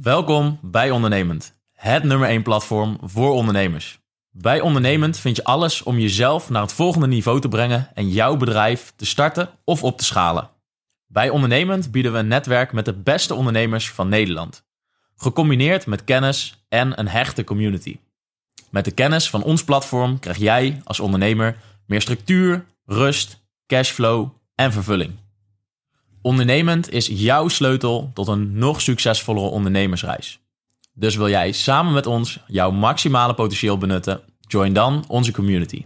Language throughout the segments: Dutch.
Welkom bij Ondernemend, het nummer 1 platform voor ondernemers. Bij Ondernemend vind je alles om jezelf naar het volgende niveau te brengen en jouw bedrijf te starten of op te schalen. Bij Ondernemend bieden we een netwerk met de beste ondernemers van Nederland, gecombineerd met kennis en een hechte community. Met de kennis van ons platform krijg jij als ondernemer meer structuur, rust, cashflow en vervulling. Ondernemend is jouw sleutel tot een nog succesvollere ondernemersreis. Dus wil jij samen met ons jouw maximale potentieel benutten? Join dan onze community.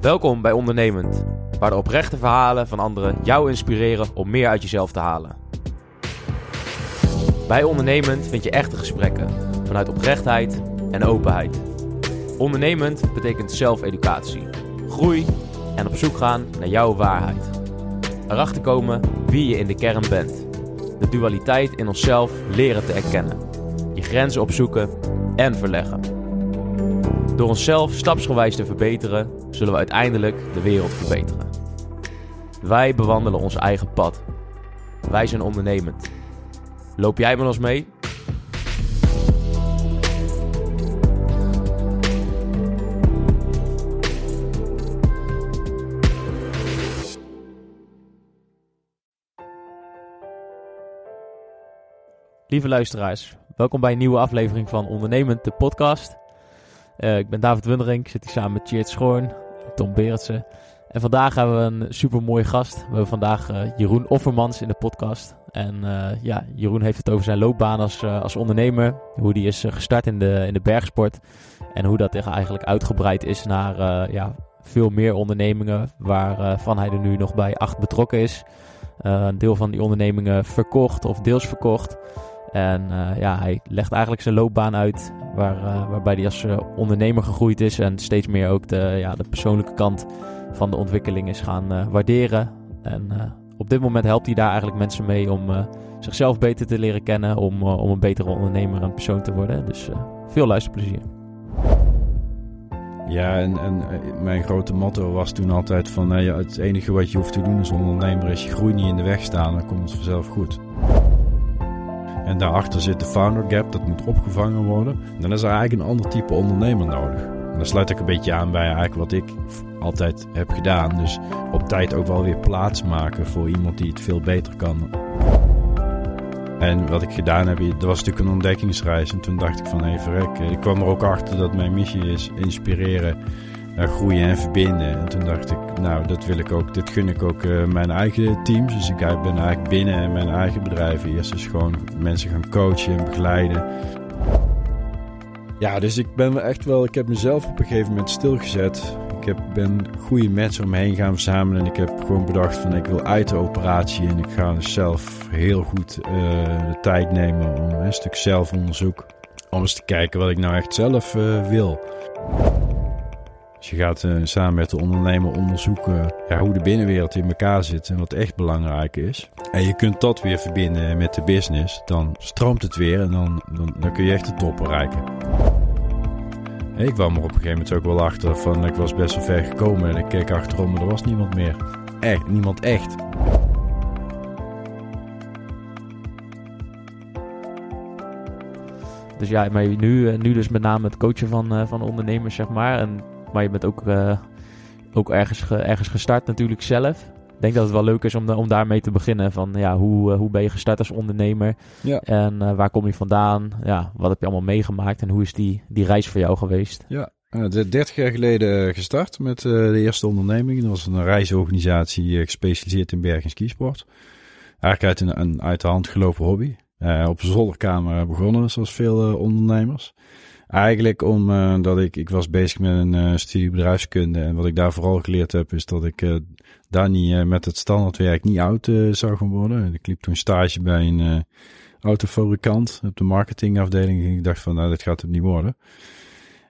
Welkom bij Ondernemend, waar de oprechte verhalen van anderen jou inspireren om meer uit jezelf te halen. Bij Ondernemend vind je echte gesprekken vanuit oprechtheid en openheid. Ondernemend betekent zelfeducatie, groei en op zoek gaan naar jouw waarheid. Erachter komen wie je in de kern bent. De dualiteit in onszelf leren te erkennen. Je grenzen opzoeken en verleggen. Door onszelf stapsgewijs te verbeteren, zullen we uiteindelijk de wereld verbeteren. Wij bewandelen ons eigen pad. Wij zijn ondernemend. Loop jij met ons mee? Lieve luisteraars, welkom bij een nieuwe aflevering van Ondernemend, de podcast. Uh, ik ben David Wundering, ik zit hier samen met Tjeerd Schoorn, Tom Berendsen. En vandaag hebben we een super mooie gast. We hebben vandaag uh, Jeroen Offermans in de podcast. En uh, ja, Jeroen heeft het over zijn loopbaan als, als ondernemer. Hoe die is gestart in de, in de bergsport. En hoe dat eigenlijk uitgebreid is naar ja, veel meer ondernemingen. Waarvan hij er nu nog bij acht betrokken is. een deel van die ondernemingen verkocht of deels verkocht. En uh, ja, hij legt eigenlijk zijn loopbaan uit waar, uh, waarbij hij als uh, ondernemer gegroeid is en steeds meer ook de, ja, de persoonlijke kant van de ontwikkeling is gaan waarderen. En op dit moment helpt hij daar eigenlijk mensen mee om zichzelf beter te leren kennen, om, om een betere ondernemer en persoon te worden. Dus veel luisterplezier. Ja, en, en mijn grote motto was toen altijd van nou ja, het enige wat je hoeft te doen als ondernemer is je groei niet in de weg staan, dan komt het vanzelf goed. En daarachter zit de founder gap, dat moet opgevangen worden. Dan is er eigenlijk een ander type ondernemer nodig. En dan sluit ik een beetje aan bij eigenlijk wat ik altijd heb gedaan. Dus op tijd ook wel weer plaats maken voor iemand die het veel beter kan. En wat ik gedaan heb, dat was natuurlijk een ontdekkingsreis. En toen dacht ik van, hé verrek. Ik kwam er ook achter dat mijn missie is inspireren uh, groeien en verbinden. En toen dacht ik, nou, dat wil ik ook, dit gun ik ook uh, mijn eigen teams. Dus ik ben eigenlijk binnen mijn eigen bedrijf eerst eens gewoon mensen gaan coachen en begeleiden. Ja, dus ik ben echt wel, ik heb mezelf op een gegeven moment stilgezet. Ik heb, ben goede mensen om me heen gaan verzamelen. En ik heb gewoon bedacht van ik wil uit de operatie. En ik ga dus zelf heel goed uh, de tijd nemen om een stuk zelfonderzoek. Om eens te kijken wat ik nou echt zelf uh, wil. Je gaat uh, samen met de ondernemer onderzoeken hoe de binnenwereld in elkaar zit en wat echt belangrijk is. En je kunt dat weer verbinden met de business. Dan stroomt het weer en dan, dan, kun je echt de top bereiken. ik kwam er op een gegeven moment ook wel achter van ik was best wel ver gekomen en ik keek achterom, maar er was niemand meer. Echt, niemand echt. Dus ja, maar nu, eh, nu dus met name het coachen van, uh, van ondernemers, zeg maar. En maar je bent ook, uh, ook ergens, ge, ergens gestart natuurlijk zelf. Ik denk dat het wel leuk is om, om daarmee te beginnen. Van ja, hoe, uh, hoe ben je gestart als ondernemer? Ja. En uh, waar kom je vandaan? Ja, wat heb je allemaal meegemaakt? En hoe is die, die reis voor jou geweest? Ja, uh, 30 jaar geleden gestart met de eerste onderneming. Dat was een reisorganisatie gespecialiseerd in berg- en skisport. Eigenlijk uit een, een uit de hand gelopen hobby. op een zolderkamer begonnen, zoals veel ondernemers. Eigenlijk omdat uh, ik, ik was bezig met een uh, studie bedrijfskunde. En wat ik daar vooral geleerd heb, is dat ik uh, daar niet met het standaardwerk niet oud zou gaan worden. Ik liep toen stage bij een autofabrikant op de marketingafdeling. En ik dacht van, nou, dat gaat het niet worden.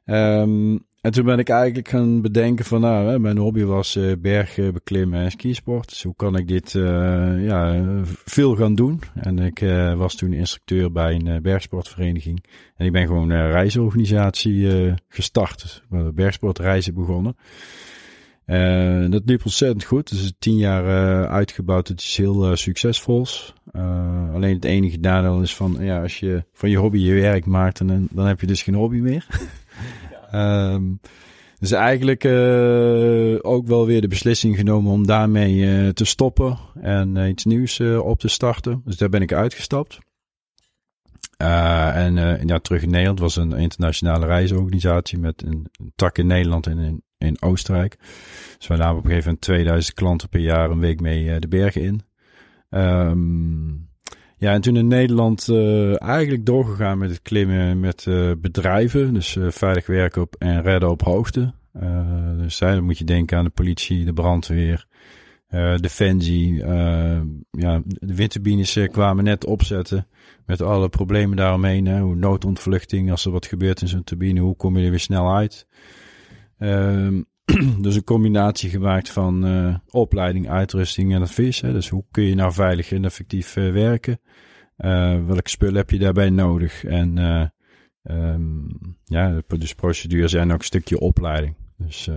Um, en toen ben ik eigenlijk gaan bedenken van, nou, hè, mijn hobby was uh, bergen beklimmen en skisport. Dus hoe kan ik dit uh, ja, veel gaan doen? En ik uh, was toen instructeur bij een bergsportvereniging. En ik ben gewoon een reisorganisatie gestart. Dus bergsportreizen begonnen. Dat liep ontzettend goed. Dus is tien jaar uitgebouwd. Het is heel succesvol. alleen het enige nadeel is van, ja, als je van je hobby je werk maakt, dan, dan heb je dus geen hobby meer. um, dus eigenlijk ook wel weer de beslissing genomen om daarmee te stoppen en iets nieuws op te starten. Dus daar ben ik uitgestapt. en ja, terug in Nederland was een internationale reisorganisatie met een, tak in Nederland en in, in Oostenrijk. Dus we namen op een gegeven moment 2000 klanten per jaar een week mee de bergen in. Um, ja, en toen in Nederland uh, eigenlijk doorgegaan met het klimmen met uh, bedrijven. Dus veilig werken op en redden op hoogte. dus dan moet je denken aan de politie, de brandweer, defensie. ja, de windturbines kwamen net opzetten met alle problemen daaromheen. Hè. Hoe noodontvluchting, als er wat gebeurt in zo'n turbine, hoe kom je er weer snel uit? Um, dus een combinatie gemaakt van uh, opleiding, uitrusting en advies. Hè. Dus hoe kun je nou veilig en effectief uh, werken? Uh, welke spullen heb je daarbij nodig? En um, ja, dus procedures en ook een stukje opleiding. Dus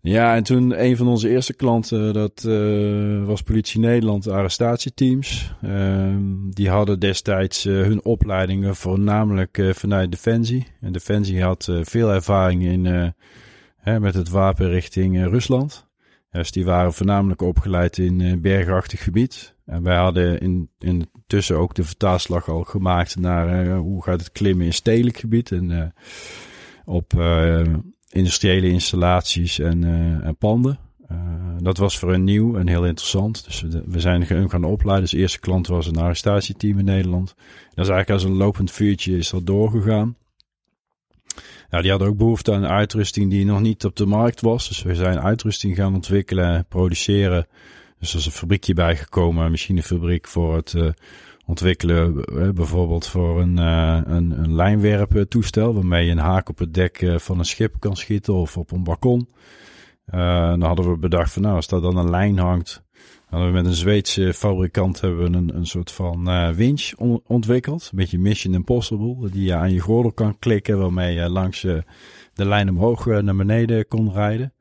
ja, en toen een van onze eerste klanten, dat was Politie Nederland, arrestatieteams. Uh, die hadden destijds hun opleidingen voornamelijk vanuit Defensie. En Defensie had veel ervaring in, met het wapen richting Rusland. Dus die waren voornamelijk opgeleid in bergachtig gebied. En wij hadden in, intussen ook de vertaalslag al gemaakt naar hoe gaat het klimmen in stedelijk gebied. En op industriële installaties en, en panden. Dat was voor hen nieuw en heel interessant. Dus we, we zijn hun gaan opleiden. Dus de eerste klant was een arrestatieteam in Nederland. Dat is eigenlijk als een lopend vuurtje is dat doorgegaan. Nou, die hadden ook behoefte aan uitrusting die nog niet op de markt was. Dus we zijn uitrusting gaan ontwikkelen, produceren. Dus er is een fabriekje bijgekomen, een machinefabriek voor het uh, ontwikkelen. bijvoorbeeld voor een, uh, een, een lijnwerptoestel waarmee je een haak op het dek van een schip kan schieten of op een balkon. Dan hadden we bedacht van nou, als daar dan een lijn hangt, hadden we met een Zweedse fabrikant hebben we een, een soort van uh, winch on ontwikkeld. Een beetje Mission Impossible, die je aan je gordel kan klikken, waarmee je langs uh, de lijn omhoog uh, naar beneden kon rijden.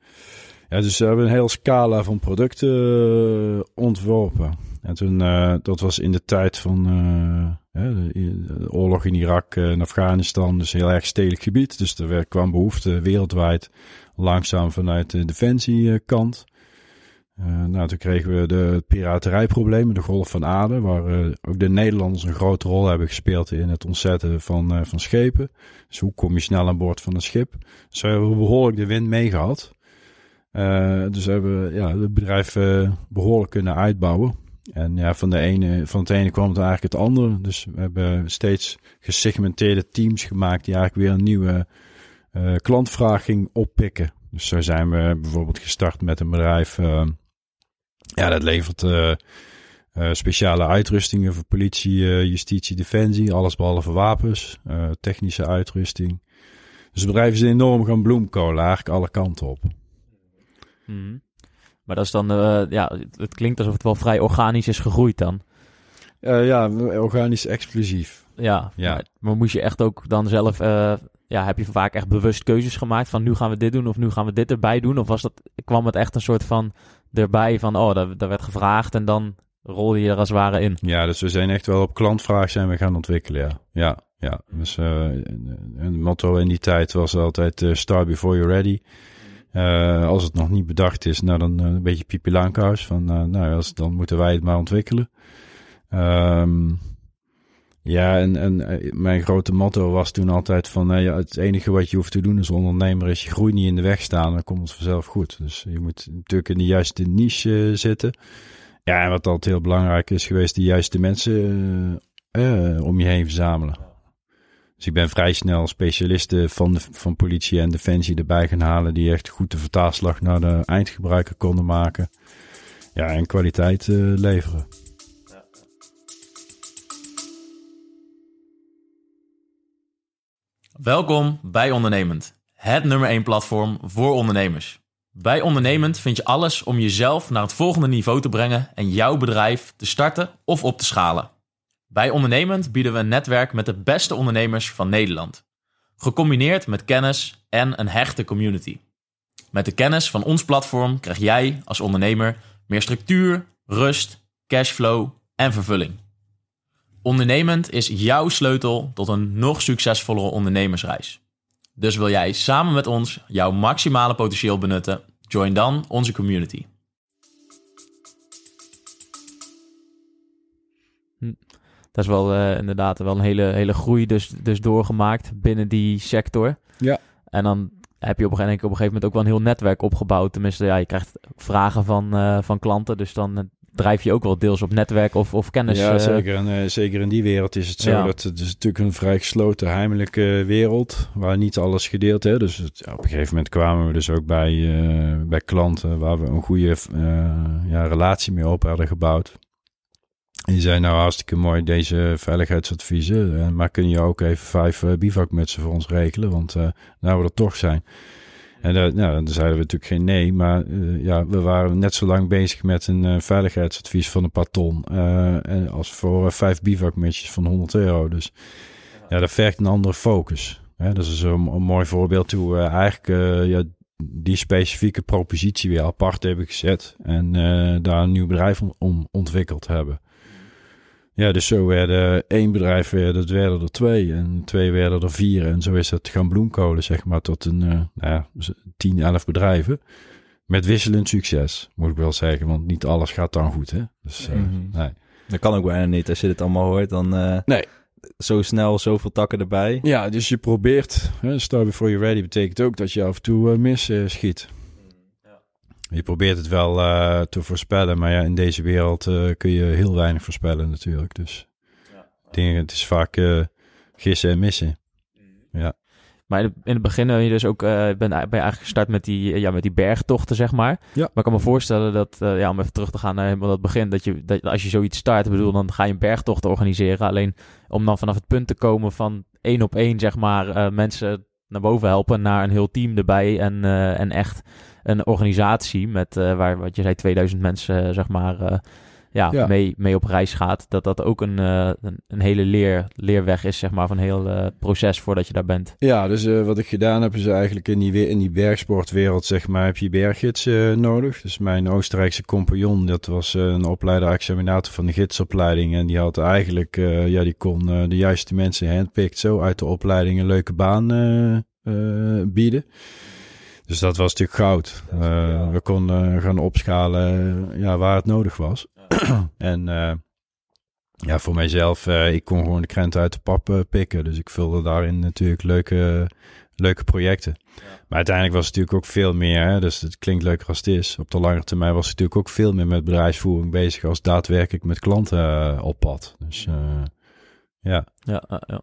Ja, dus we hebben een hele scala van producten ontworpen. En toen, dat was in de tijd van de, oorlog in Irak en Afghanistan, dus heel erg stedelijk gebied. Dus er kwam behoefte wereldwijd langzaam vanuit de defensiekant. Uh, nou, toen kregen we de piraterijproblemen, de Golf van Aden, waar ook de Nederlanders een grote rol hebben gespeeld in het ontzetten van, van schepen. Dus hoe kom je snel aan boord van een schip? Dus we hebben behoorlijk de wind meegehad. dus we hebben ja, het bedrijf behoorlijk kunnen uitbouwen. En ja, van, de ene, van het ene kwam het eigenlijk het andere. Dus we hebben steeds gesegmenteerde teams gemaakt die eigenlijk weer een nieuwe uh, klantvraging oppikken. Dus zo zijn we bijvoorbeeld gestart met een bedrijf. Ja, dat levert uh, speciale uitrustingen voor politie, justitie, defensie. Alles behalve wapens, technische uitrusting. Dus het bedrijf is enorm gaan bloemkolen, eigenlijk alle kanten op. Mm. Maar dat is dan, uh, ja, het klinkt alsof het wel vrij organisch is gegroeid dan. Uh, ja, organisch explosief. Ja, ja. Maar, maar, moest je echt ook dan zelf, uh, ja, heb je vaak echt bewust keuzes gemaakt van nu gaan we dit doen of nu gaan we dit erbij doen? Of was dat, kwam het echt een soort van erbij van, oh, daar, werd gevraagd en dan rolde je er als het ware in? Ja, dus we zijn echt wel op klantvraag zijn we gaan ontwikkelen, ja. Ja, ja. Dus uh, het motto in die tijd was altijd uh, start before you're ready. Uh, als het nog niet bedacht is, nou dan een beetje Pipi. Van, nou, als, dan moeten wij het maar ontwikkelen. Um, ja, en, en mijn grote motto was toen altijd van... ja, het enige wat je hoeft te doen als ondernemer is je groei niet in de weg staan. Dan komt het vanzelf goed. Dus je moet natuurlijk in de juiste niche zitten. Ja, en wat altijd heel belangrijk is geweest... de juiste mensen om je heen verzamelen. Dus ik ben vrij snel specialisten van, de, van politie en defensie erbij gaan halen. Die echt goed de vertaalslag naar de eindgebruiker konden maken. Ja, en kwaliteit leveren. Welkom bij Ondernemend. Het nummer 1 platform voor ondernemers. Bij Ondernemend vind je alles om jezelf naar het volgende niveau te brengen en jouw bedrijf te starten of op te schalen. Bij Ondernemend bieden we een netwerk met de beste ondernemers van Nederland. Gecombineerd met kennis en een hechte community. Met de kennis van ons platform krijg jij als ondernemer meer structuur, rust, cashflow en vervulling. Ondernemend is jouw sleutel tot een nog succesvollere ondernemersreis. Dus wil jij samen met ons jouw maximale potentieel benutten? Join dan onze community. Dat is wel uh, inderdaad wel een hele, hele groei dus, dus doorgemaakt binnen die sector. Ja. En dan heb je op een, gegeven, op een gegeven moment ook wel een heel netwerk opgebouwd. Tenminste, ja, je krijgt vragen van, uh, van klanten. Dus dan uh, drijf je ook wel deels op netwerk of, of kennis. Ja, zeker. En zeker in die wereld is het zo ja. dat het is natuurlijk een vrij gesloten, heimelijke wereld. Waar niet alles gedeeld is. Dus het, op een gegeven moment kwamen we dus ook bij, bij klanten waar we een goede ja, relatie mee op hadden gebouwd. En die zei nou hartstikke mooi deze veiligheidsadviezen. Maar kun je ook even vijf bivakmutsen voor ons regelen? Want nou we er toch zijn. En uh, nou, dan zeiden we natuurlijk geen nee. Maar ja, we waren net zo lang bezig met een veiligheidsadvies van een paar ton. en als voor vijf bivakmutsjes van 100 euro. Dus ja, dat vergt een andere focus. Hè? Dat is een, een mooi voorbeeld hoe we eigenlijk ja, die specifieke propositie weer apart hebben gezet. En daar een nieuw bedrijf om ontwikkeld hebben. Ja, dus zo werden één bedrijf, werden, het werden er twee en twee werden er vier. En zo is het gaan bloemkolen, zeg maar, tot een uh, nou ja, 10, 11 bedrijven. Met wisselend succes, moet ik wel zeggen. Want niet alles gaat dan goed, hè. Dus, uh, mm-hmm. nee. Dat kan ook bijna niet. Als je dit allemaal hoort, dan... Uh, nee. Zo snel, zoveel takken erbij. Ja, dus je probeert... Hè, start before you're ready betekent ook dat je af en toe mis schiet. Je probeert het wel uh, te voorspellen, maar ja, in deze wereld uh, kun je heel weinig voorspellen natuurlijk. Dus ja, dingen, het is vaak uh, gissen en missen. Ja. Maar in het begin ben je dus ook ben, ben je eigenlijk gestart met die, ja, met die bergtochten, zeg maar. Ja. Maar ik kan me voorstellen dat, ja, om even terug te gaan naar helemaal dat begin, dat, je, dat als je zoiets start, bedoel, dan ga je een bergtocht organiseren. Alleen om dan vanaf het punt te komen van één op één, zeg maar, mensen naar boven helpen, naar een heel team erbij en, en echt een organisatie met, uh, waar, wat je zei, 2000 mensen, uh, zeg maar, uh, ja, ja, Mee, mee op reis gaat. Dat dat ook een, een, een, hele leer, leerweg is, zeg maar, van een heel proces voordat je daar bent. Ja, dus wat ik gedaan heb, is eigenlijk in die, in die bergsportwereld, zeg maar, heb je berggids nodig. Dus mijn Oostenrijkse compagnon, dat was een opleider-examinator van de gidsopleiding. En die had eigenlijk, ja, die kon de juiste mensen handpicked zo uit de opleiding een leuke baan bieden. Dus dat was natuurlijk goud. Uh, we konden gaan opschalen ja, waar het nodig was. en uh, ja, voor mijzelf, uh, ik kon gewoon de krenten uit de pap pikken. Dus ik vulde daarin natuurlijk leuke, leuke projecten. Ja. Maar uiteindelijk was het natuurlijk ook veel meer. Hè, dus het klinkt leuker als het is. Op de lange termijn was het natuurlijk ook veel meer met bedrijfsvoering bezig als daadwerkelijk met klanten op pad. Dus ja. Ja, ja.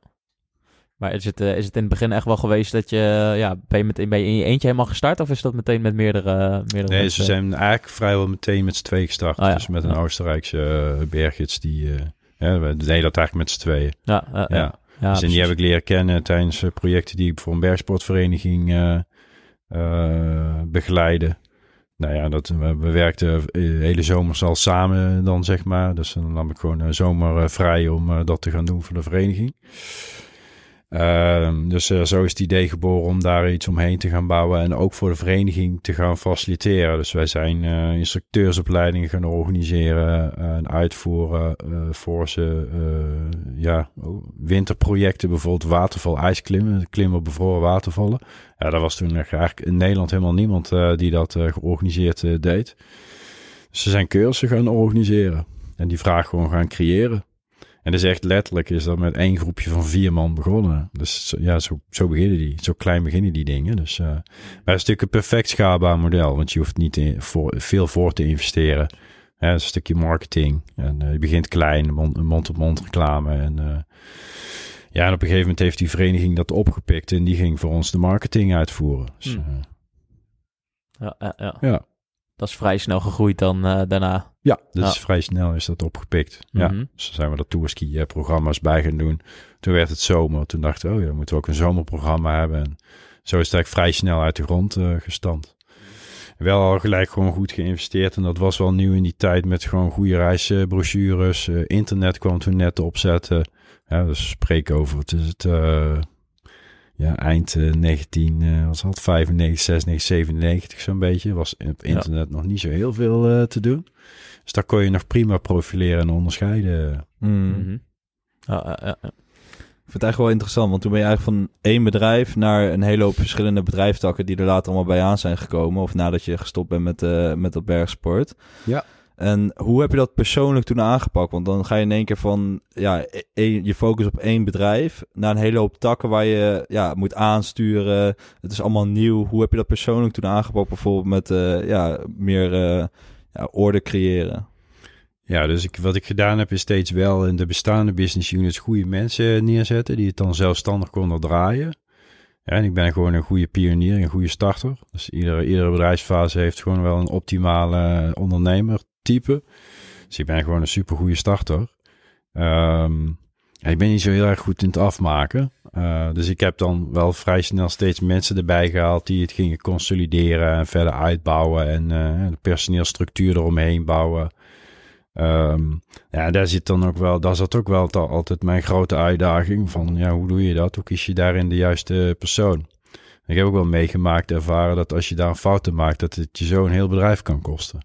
Maar is het, uh, is het in het begin echt wel geweest dat je, ja, ben je, met, ben je in je eentje helemaal gestart of is dat meteen met meerdere, meerdere Nee, mensen? ze zijn eigenlijk vrijwel meteen met z'n tweeën gestart. Oh, ja. Dus met een ja. Oostenrijkse uh, die, uh, ja, we deden dat eigenlijk met z'n tweeën. Ja, ja. ja. ja dus en die heb ik leren kennen tijdens projecten die ik voor een bergsportvereniging begeleiden. Nou ja, dat, we, we werkten hele zomers al samen dan, zeg maar. Dus dan nam ik gewoon een zomer vrij om dat te gaan doen voor de vereniging. Uh, dus uh, zo is het idee geboren om daar iets omheen te gaan bouwen en ook voor de vereniging te gaan faciliteren. Dus wij zijn uh, instructeursopleidingen gaan organiseren en uitvoeren voor ze. ja, winterprojecten, bijvoorbeeld waterval, ijsklimmen, klimmen op bevroren watervallen. Ja, daar was toen eigenlijk in Nederland helemaal niemand die dat georganiseerd deed. Dus ze zijn cursussen gaan organiseren en die vraag gewoon gaan creëren. En is echt letterlijk, is dat met één groepje van vier man begonnen. Dus ja, zo, zo beginnen die. Zo klein beginnen die dingen. Dus uh, maar het is natuurlijk een perfect schaalbaar model. Want je hoeft niet in, voor, veel voor te investeren. Hè, een stukje marketing. En uh, je begint klein, mond-op-mond reclame. En uh, ja, en op een gegeven moment heeft die vereniging dat opgepikt. En die ging voor ons de marketing uitvoeren. Dus, hmm. ja, ja, ja. ja. Dat is vrij snel gegroeid dan daarna. Ja, dus ja. vrij snel is dat opgepikt. Mm -hmm. Ja, dus zijn we er tourski-programma's bij gaan doen. Toen werd het zomer. Toen dachten we, oh ja, moeten we ook een zomerprogramma hebben. En zo is het eigenlijk vrij snel uit de grond uh, gestampt. Wel al gelijk gewoon goed geïnvesteerd. En dat was wel nieuw in die tijd met gewoon goede reisbrochures. Uh, internet kwam toen net opzetten. Ja, dus spreken over het is het... Uh, ja, eind eh, 19, eh, wat was het, 95, 96, 97 zo'n beetje. Was op internet nog niet zo heel veel eh, te doen. Dus daar kon je nog prima profileren en onderscheiden. Mm. Mhm. Ja, ja, ja, ja. Ik vind het eigenlijk wel interessant, want toen ben je eigenlijk van één bedrijf naar een hele hoop verschillende bedrijfstakken die er later allemaal bij aan zijn gekomen. Of nadat je gestopt bent met, eh, met dat bergsport. Ja. En hoe heb je dat persoonlijk toen aangepakt? Want dan ga je in één keer van ja, e- je focus op één bedrijf naar een hele hoop takken waar je ja, moet aansturen. Het is allemaal nieuw. Hoe heb je dat persoonlijk toen aangepakt? Bijvoorbeeld met eh, ja, meer eh, ja, orde creëren. Ja, dus ik, wat ik gedaan heb is steeds wel in de bestaande business units goede mensen neerzetten die het dan zelfstandig konden draaien. En ik ben gewoon een goede pionier, een goede starter. Dus iedere, iedere bedrijfsfase heeft gewoon wel een optimale ondernemertype. Dus ik ben gewoon een super goede starter. Ehm, ik ben niet zo heel erg goed in het afmaken. Eh, dus ik heb dan wel vrij snel steeds mensen erbij gehaald die het gingen consolideren en verder uitbouwen en eh, de personeelstructuur eromheen bouwen. Ehm, ja, daar zit dan ook wel, daar zat ook wel altijd mijn grote uitdaging van, ja, hoe doe je dat? Hoe kies je daarin de juiste persoon? Ik heb ook wel meegemaakt, ervaren dat als je daar een fouten maakt, dat het je zo een heel bedrijf kan kosten.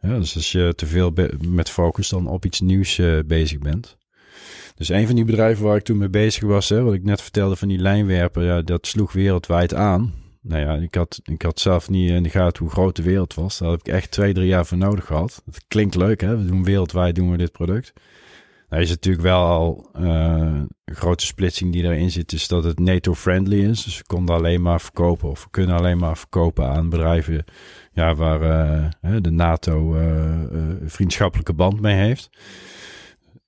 Ja, dus als je te veel met focus dan op iets nieuws eh, bezig bent. Dus een van die bedrijven waar ik toen mee bezig was, hè, wat ik net vertelde van die lijnwerper, ja, dat sloeg wereldwijd aan. Nou ja, ik had, ik had zelf niet in de gaten hoe groot de wereld was. Daar heb ik echt twee, drie jaar voor nodig gehad. Dat klinkt leuk, hè? We doen wereldwijd doen we dit product. Nou is het natuurlijk wel al eh, een grote splitsing die erin zit, is dat het NATO-friendly is. Dus we konden alleen maar verkopen of kunnen alleen maar verkopen aan bedrijven ja, waar eh, de NATO eh, vriendschappelijke band mee heeft.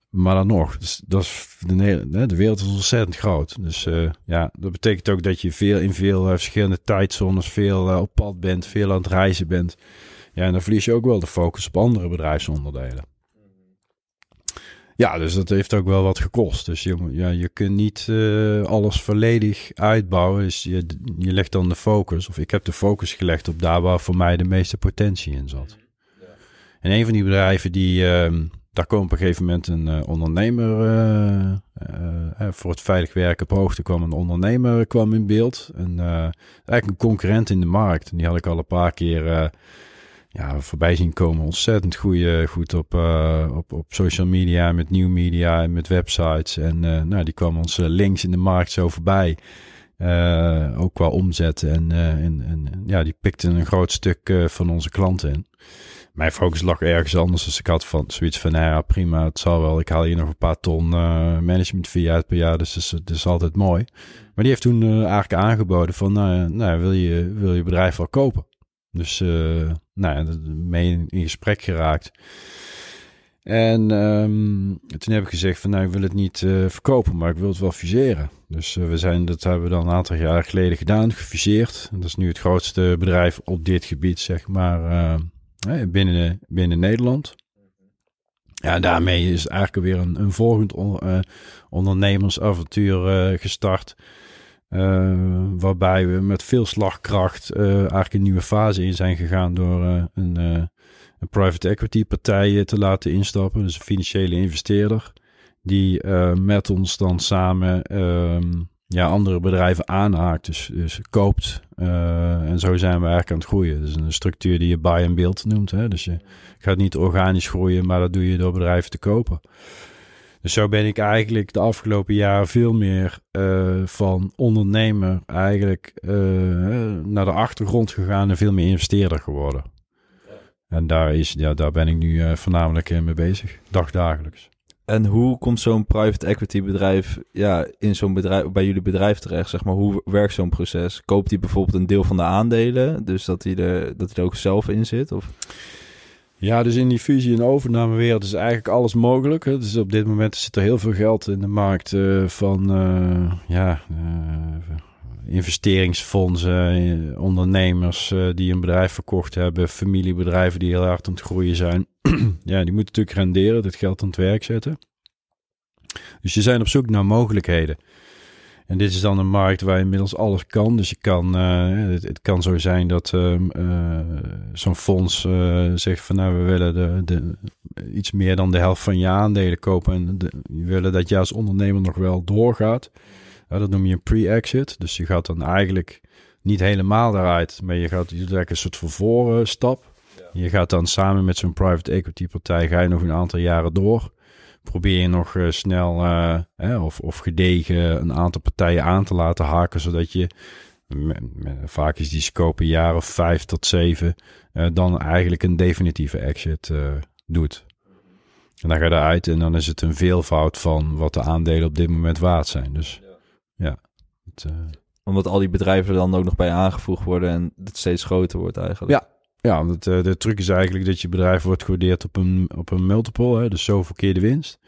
Maar dan nog, dus dat is de, de wereld is ontzettend groot. Dus ja, dat betekent ook dat je veel in veel verschillende tijdzones, veel op pad bent, veel aan het reizen bent. Ja, en dan verlies je ook wel de focus op andere bedrijfsonderdelen. Ja, dus dat heeft ook wel wat gekost. Dus je, ja, je kunt niet eh, alles volledig uitbouwen. Dus je, je legt dan de focus, of ik heb de focus gelegd op daar waar voor mij de meeste potentie in zat. En een van die bedrijven die, ehm, daar kwam op een gegeven moment een eh, ondernemer, eh, voor het veilig werken op hoogte kwam een ondernemer kwam in beeld. En, eh, eigenlijk een concurrent in de markt. En die had ik al een paar keer ja, voorbij zien komen. Ontzettend goeie, goed op, eh, op, op social media, met nieuw media en met websites. En eh, nou, die kwam ons links in de markt zo voorbij. Eh, ook qua omzet. En, en, en ja, die pikte een groot stuk van onze klanten in. Mijn focus lag ergens anders. Dus ik had van zoiets van, nou ja, prima, het zal wel. Ik haal hier nog een paar ton management fee uit per jaar. Dus het is, altijd mooi. Maar die heeft toen eigenlijk aangeboden van, nou, nou wil, je, wil je bedrijf wel kopen? Dus eh, nou mee in, gesprek geraakt. En ehm, toen heb ik gezegd van nou, ik wil het niet eh, verkopen, maar ik wil het wel fuseren. Dus eh, we zijn, dat hebben we dan een aantal jaar geleden gedaan, gefuseerd. Dat is nu het grootste bedrijf op dit gebied, zeg maar, binnen, binnen Nederland. Ja, daarmee is eigenlijk weer een, een volgend on- ondernemersavontuur gestart. Eh, waarbij we met veel slagkracht eh, eigenlijk een nieuwe fase in zijn gegaan door eh, een, private equity partij te laten instappen. Dus een financiële investeerder. Die met ons dan samen ehm, ja, andere bedrijven aanhaakt. Dus, dus koopt. En zo zijn we eigenlijk aan het groeien. Dus een structuur die je buy and build noemt. Hè? Dus je gaat niet organisch groeien, maar dat doe je door bedrijven te kopen. Dus zo ben ik eigenlijk de afgelopen jaren veel meer eh, van ondernemer eigenlijk eh, naar de achtergrond gegaan en veel meer investeerder geworden. En daar, is, ja, daar ben ik nu eh, voornamelijk eh, mee bezig, dagdagelijks. En hoe komt zo'n private equity bedrijf ja, in zo'n bedrijf, bij jullie bedrijf terecht? Zeg maar, hoe werkt zo'n proces? Koopt hij bijvoorbeeld een deel van de aandelen, dus dat hij er, dat hij er ook zelf in zit? Of? Ja, dus in die fusie- en overnamewereld is eigenlijk alles mogelijk. Dus op dit moment zit er heel veel geld in de markt eh, van eh, ja, eh, investeringsfondsen, ondernemers die een bedrijf verkocht hebben, familiebedrijven die heel hard aan het groeien zijn. ja, die moeten natuurlijk renderen, dit geld aan het werk zetten. Dus je zijn op zoek naar mogelijkheden. En dit is dan een markt waar inmiddels alles kan. Dus je kan, eh, het, het kan zo zijn dat ehm, eh, zo'n fonds eh, zegt van nou we willen de, de, iets meer dan de helft van je aandelen kopen. En de, we willen dat je als ondernemer nog wel doorgaat. Dat noem je een pre-exit. Dus je gaat dan eigenlijk niet helemaal daaruit, maar je gaat je doet eigenlijk een soort vervoren-stap. Je gaat dan samen met zo'n private equity partij, ga je nog een aantal jaren door. Probeer je nog eh, snel eh, hè, of, of gedegen een aantal partijen aan te laten haken, zodat je vaak is die scope een jaar of vijf tot zeven, eh, dan eigenlijk een definitieve exit eh, doet. En dan ga je eruit en dan is het een veelvoud van wat de aandelen op dit moment waard zijn. Dus ja, het, eh, Omdat al die bedrijven er dan ook nog bij aangevoegd worden en het steeds groter wordt eigenlijk. Ja. Ja, want eh, de truc is eigenlijk dat je bedrijf wordt gewaardeerd op een, op een multiple, hè, dus zoveel keer de winst.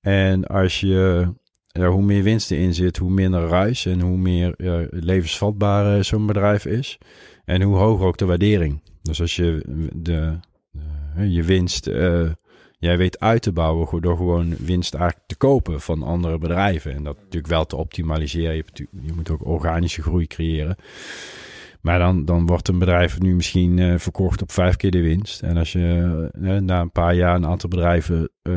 En als je, ja, hoe meer winst erin zit, hoe minder ruis en hoe meer ja, levensvatbaar eh, zo'n bedrijf is. En hoe hoger ook de waardering. Dus als je de, de- je winst, eh, jij weet uit te bouwen door gewoon winst eigenlijk te kopen van andere bedrijven. En dat natuurlijk wel te optimaliseren. Je, je moet ook organische groei creëren. Maar dan, dan wordt een bedrijf nu misschien eh, verkocht op vijf keer de winst. En als je eh, na een paar jaar een aantal bedrijven eh,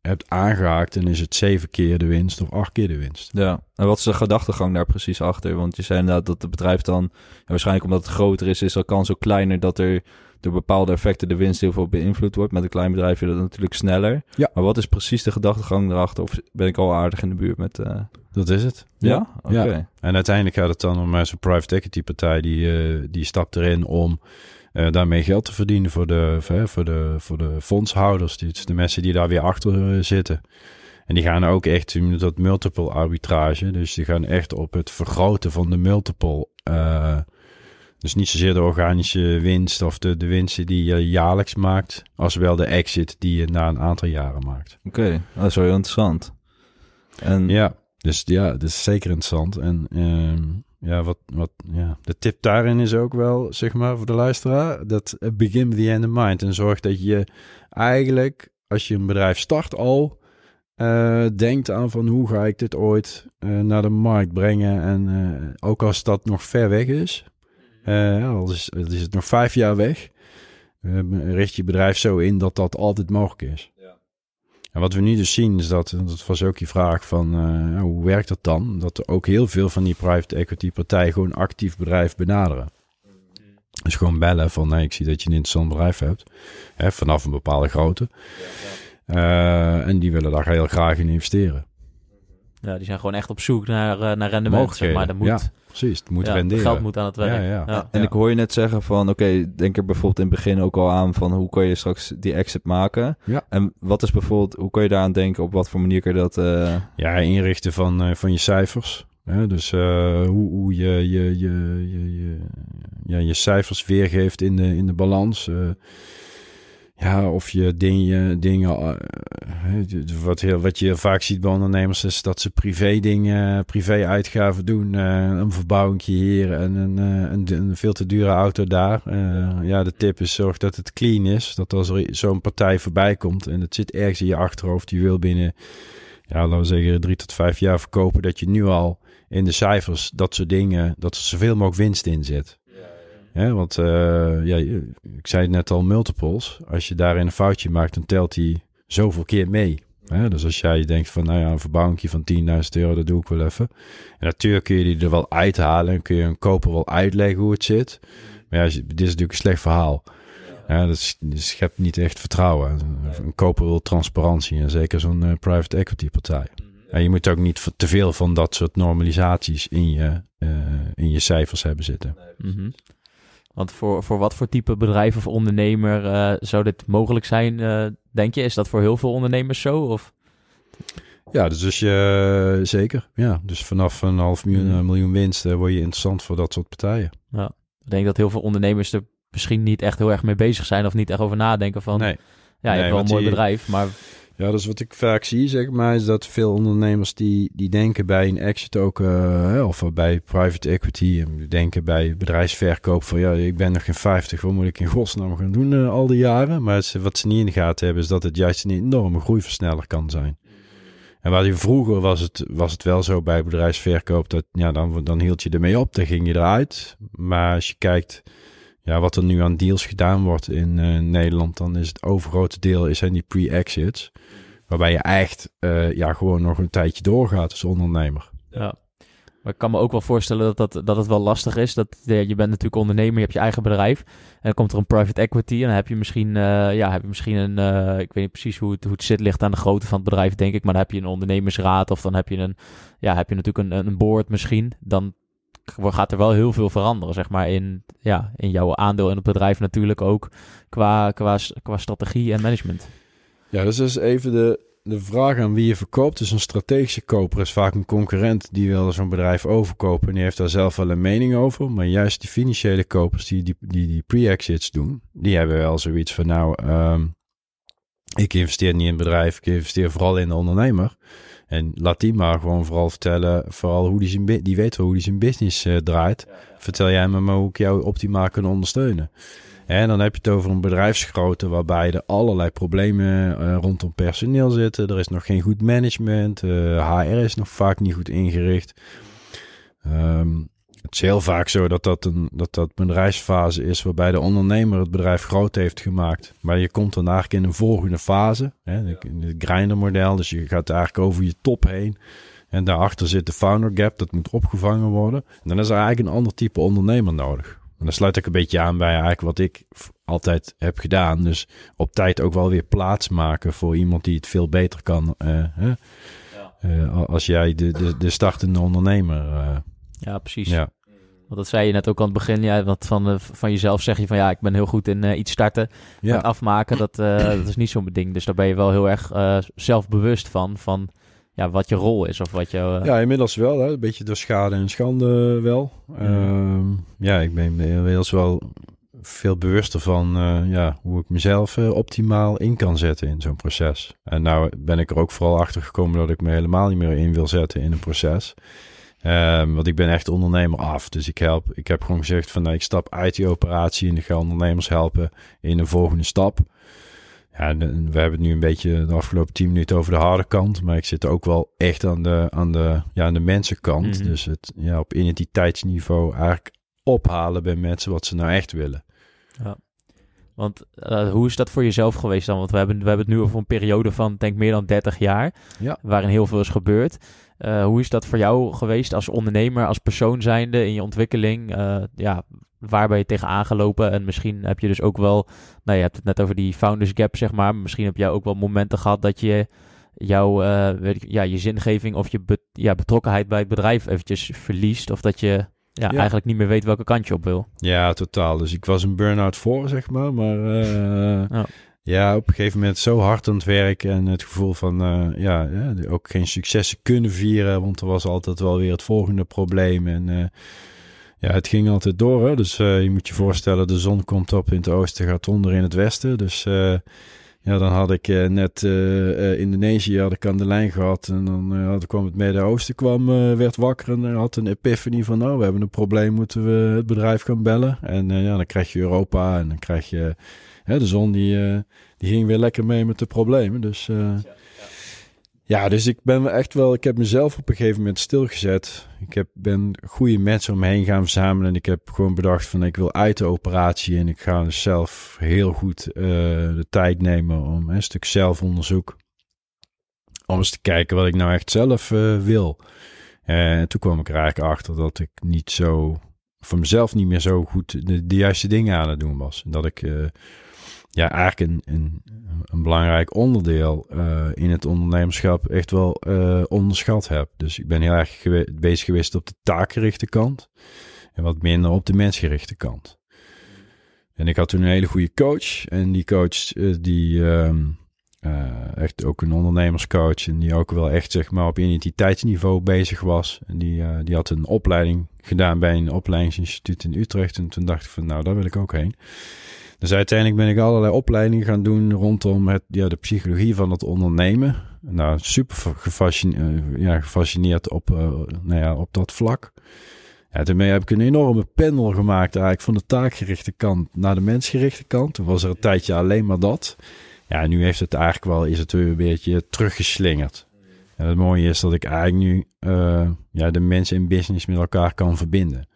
hebt aangehaakt, dan is het zeven keer de winst of acht keer de winst. Ja, en wat is de gedachtegang daar precies achter? Want je zei inderdaad dat het bedrijf dan, waarschijnlijk omdat het groter is, is de kans ook kleiner dat er door bepaalde effecten de winst heel veel beïnvloed wordt. Met een klein bedrijf is dat natuurlijk sneller. Ja. Maar wat is precies de gedachtegang erachter? Of ben ik al aardig in de buurt met... eh, Dat is het. Ja? Oké. Ja. En uiteindelijk gaat het dan om eh, zo'n private equity partij die, eh, die stapt erin om eh, daarmee geld te verdienen voor de, voor, hè, voor de, voor de fondshouders. Die, de mensen die daar weer achter zitten. En die gaan ook echt, je dat multiple arbitrage. Dus die gaan echt op het vergroten van de multiple. eh, dus niet zozeer de organische winst of de, de winsten die je jaarlijks maakt, als wel de exit die je na een aantal jaren maakt. Oké, dat is wel heel interessant. En Ja, dus ja, dat is zeker interessant. En ehm, ja, wat, wat, ja, de tip daarin is ook wel, zeg maar, voor de luisteraar, dat begin with the end in mind. En zorg dat je eigenlijk, als je een bedrijf start al, eh, denkt aan van hoe ga ik dit ooit eh, naar de markt brengen. En eh, ook als dat nog ver weg is, eh, al is, al is het nog vijf jaar weg, richt je bedrijf zo in dat dat altijd mogelijk is. En wat we nu dus zien is dat, dat was ook je vraag van eh, ja, hoe werkt dat dan? Dat er ook heel veel van die private equity partijen gewoon actief bedrijf benaderen. Dus gewoon bellen van nee, ik zie dat je een interessant bedrijf hebt. Hè, vanaf een bepaalde grootte. Eh, en die willen daar heel graag in investeren. Ja, die zijn gewoon echt op zoek naar, eh, naar rendement. Zeg maar. Dat moet, Ja, precies. Het moet ja, renderen. geld moet aan het werk. Ja, ja. Ja. En Ja. ik hoor je net zeggen van, oké, denk er bijvoorbeeld in het begin ook al aan van hoe kan je straks die exit maken? Ja. En wat is bijvoorbeeld, hoe kan je daaraan denken? Op wat voor manier kan je dat? eh, Ja, inrichten van, eh, van je cijfers. Hè? Dus eh, hoe, hoe je je, je, je, je, ja, je cijfers weergeeft in de, in de balans. Ja, of je dingen... dingen eh, hè, wat, heel, wat je vaak ziet bij ondernemers is dat ze privé dingen, privé uitgaven doen. eh, een verbouwing hier en een, eh, een, een veel te dure auto daar. Ja, de tip is zorg dat het clean is. Dat als er zo'n partij voorbij komt en het zit ergens in je achterhoofd, je wil binnen ja, laten we zeggen, drie tot vijf jaar verkopen, dat je nu al in de cijfers dat soort dingen, dat er zoveel mogelijk winst in zit. Ja, want eh, ja, ik zei het net al, multiples. Als je daarin een foutje maakt, dan telt die zoveel keer mee. Hè? Dus als jij denkt van, nou ja, een verbouwing van 10.000 euro, dat doe ik wel even. En natuurlijk kun je die er wel uithalen en kun je een koper wel uitleggen hoe het zit. Maar ja, dit is natuurlijk een slecht verhaal. Ja, dat schept niet echt vertrouwen. Een koper wil transparantie en zeker zo'n eh, private equity partij. Ja, je moet ook niet te veel van dat soort normalisaties in je, eh, in je cijfers hebben zitten. Mhm. Want voor, voor wat voor type bedrijf of ondernemer eh, zou dit mogelijk zijn, eh, denk je? Is dat voor heel veel ondernemers zo? Of? Ja, dus als je, zeker. Ja, dus vanaf een half miljoen, Mhm. eh, miljoen winst word je interessant voor dat soort partijen. Ik denk dat heel veel ondernemers er misschien niet echt heel erg mee bezig zijn of niet echt over nadenken van, nee. ja, je Nee, hebt wel een mooi die- bedrijf, maar Ja, is wat ik vaak zie, zeg maar, is dat veel ondernemers die, die denken bij een exit ook, eh, of bij private equity, en denken bij bedrijfsverkoop van, ja, ik ben nog geen 50, wat moet ik in godsnaam gaan doen eh, al die jaren? Maar wat ze niet in de gaten hebben, is dat het juist een enorme groeiversneller kan zijn. En waar je vroeger was het, was het wel zo bij bedrijfsverkoop, dat ja, dan, dan hield je ermee op, dan ging je eruit. Maar als je kijkt ja, wat er nu aan deals gedaan wordt in eh, Nederland, dan is het overgrote deel is zijn die pre-exits. Waarbij je echt eh, ja, gewoon nog een tijdje doorgaat als ondernemer. Ja. Maar ik kan me ook wel voorstellen dat, dat, dat het wel lastig is. Dat, je bent natuurlijk ondernemer, je hebt je eigen bedrijf. En dan komt er een private equity. En dan heb je misschien, eh, ja, heb je misschien een. Ik weet niet precies hoe het, hoe het zit, ligt aan de grootte van het bedrijf, denk ik. Maar dan heb je een ondernemersraad. Of dan heb je een. Ja, heb je natuurlijk een, een board misschien. Dan gaat er wel heel veel veranderen, zeg maar, in, ja, in jouw aandeel in het bedrijf natuurlijk ook. Qua, qua, qua strategie en management. Ja, dus is even de, de vraag aan wie je verkoopt. Dus een strategische koper is vaak een concurrent die wil zo'n bedrijf overkopen. En die heeft daar zelf wel een mening over. Maar juist die financiële kopers die die, die, pre-exits doen, die hebben wel zoiets van nou, um, ik investeer niet in het bedrijf, ik investeer vooral in de ondernemer. En laat die maar gewoon vooral vertellen, vooral hoe die zijn, die weet wel hoe die zijn business uh, draait. Vertel jij me maar hoe ik jou optimaal kan ondersteunen. En dan heb je het over een bedrijfsgrootte waarbij er allerlei problemen uh, rondom personeel zitten. Er is nog geen goed management. Uh, eh, HR is nog vaak niet goed ingericht. Um, het is heel vaak zo dat dat een dat dat bedrijfsfase is waarbij de ondernemer het bedrijf groot heeft gemaakt. Maar je komt dan eigenlijk in een volgende fase, hè, in het grindermodel. Dus je gaat eigenlijk over je top heen. En daarachter zit de founder gap, dat moet opgevangen worden. En dan is er eigenlijk een ander type ondernemer nodig. En dan sluit ik een beetje aan bij eigenlijk wat ik altijd heb gedaan. Dus op tijd ook wel weer plaats maken voor iemand die het veel beter kan. Uh, hè? Ja. Uh, als jij de, de, de startende ondernemer. Uh, ja, precies. Ja. Want dat zei je net ook aan het begin. Ja, wat van, van jezelf zeg je van ja, ik ben heel goed in iets starten. Ja. afmaken, dat, dat is niet zo'n ding. Dus daar ben je wel heel erg zelfbewust van. Van ja, wat je rol is of wat je... Ja, inmiddels wel. Hè? Een beetje door schade en schande wel. Ja, ehm, ja ik ben inmiddels wel veel bewuster van ja, hoe ik mezelf optimaal in kan zetten in zo'n proces. En nou ben ik er ook vooral achter gekomen dat ik me helemaal niet meer in wil zetten in een proces. Um, want ik ben echt ondernemer af. Dus ik help. Ik heb gewoon gezegd van nou, ik stap uit die operatie en ik ga ondernemers helpen in de volgende stap. Ja, we hebben het nu een beetje de afgelopen tien minuten over de harde kant. Maar ik zit ook wel echt aan de, aan de, ja, aan de mensenkant. Mhm. Dus het ja, op identiteitsniveau eigenlijk ophalen bij mensen wat ze nou echt willen. Ja. Want uh, hoe is dat voor jezelf geweest dan? Want we hebben, we hebben het nu over een periode van, denk meer dan 30 jaar. Ja. Waarin heel veel is gebeurd. Uh, hoe is dat voor jou geweest als ondernemer, als persoon zijnde in je ontwikkeling? Uh, ja, waar ben je tegen aangelopen? En misschien heb je dus ook wel, nou je hebt het net over die founders gap, zeg maar. Misschien heb jij ook wel momenten gehad dat je jouw, uh, weet ik, ja, je zingeving of je ja, betrokkenheid bij het bedrijf eventjes verliest. Of dat je ja, eigenlijk niet meer weet welke kant je op wil. Ja, totaal. Dus ik was een burn-out voor, zeg maar. Maar uh, ja, op een gegeven moment zo hard aan het werk en het gevoel van uh, ja, ook geen successen kunnen vieren, want er was altijd wel weer het volgende probleem. En uh, ja, het ging altijd door. Hè? Dus uh, je moet je voorstellen, de zon komt op in het oosten, gaat onder in het westen. Dus ja, dan had ik net Indonesië had ik aan de lijn gehad en dan had, kwam het Midden-Oosten, kwam, werd wakker en had een epiphany van nou, we hebben een probleem, moeten we het bedrijf gaan bellen. En ja, dan krijg je Europa en dan krijg je hè, de zon die, uh, die ging weer lekker mee met de problemen. Dus ja, ja, dus ik ben echt wel, ik heb mezelf op een gegeven moment stilgezet. Ik heb, ben goede mensen om me heen gaan verzamelen. En ik heb gewoon bedacht van ik wil uit de operatie. En ik ga dus zelf heel goed uh, de tijd nemen om een stuk zelfonderzoek. Om eens te kijken wat ik nou echt zelf wil. En toen kwam ik er eigenlijk achter dat ik niet zo, voor mezelf niet meer zo goed de, juiste dingen aan het doen was. Dat ik ja, eigenlijk een, een, een belangrijk onderdeel uh, in het ondernemerschap echt wel uh, onderschat heb. Dus ik ben heel erg bezig geweest op de taakgerichte kant en wat minder op de mensgerichte kant. En ik had toen een hele goede coach en die coach uh, die um, echt ook een ondernemerscoach en die ook wel echt zeg maar op identiteitsniveau bezig was. En die, die had een opleiding gedaan bij een opleidingsinstituut in Utrecht en toen dacht ik van nou daar wil ik ook heen. Dus uiteindelijk ben ik allerlei opleidingen gaan doen rondom het, ja, de psychologie van het ondernemen. Nou, super gefascineerd, uh, ja, gefascineerd op, uh, nou ja, op dat vlak. Ja, daarmee heb ik een enorme pendel gemaakt eigenlijk van de taakgerichte kant naar de mensgerichte kant. Toen was er een tijdje alleen maar dat. Ja, nu heeft het eigenlijk wel, is het weer een beetje teruggeslingerd. En het mooie is dat ik eigenlijk nu uh, ja, de mensen in business met elkaar kan verbinden.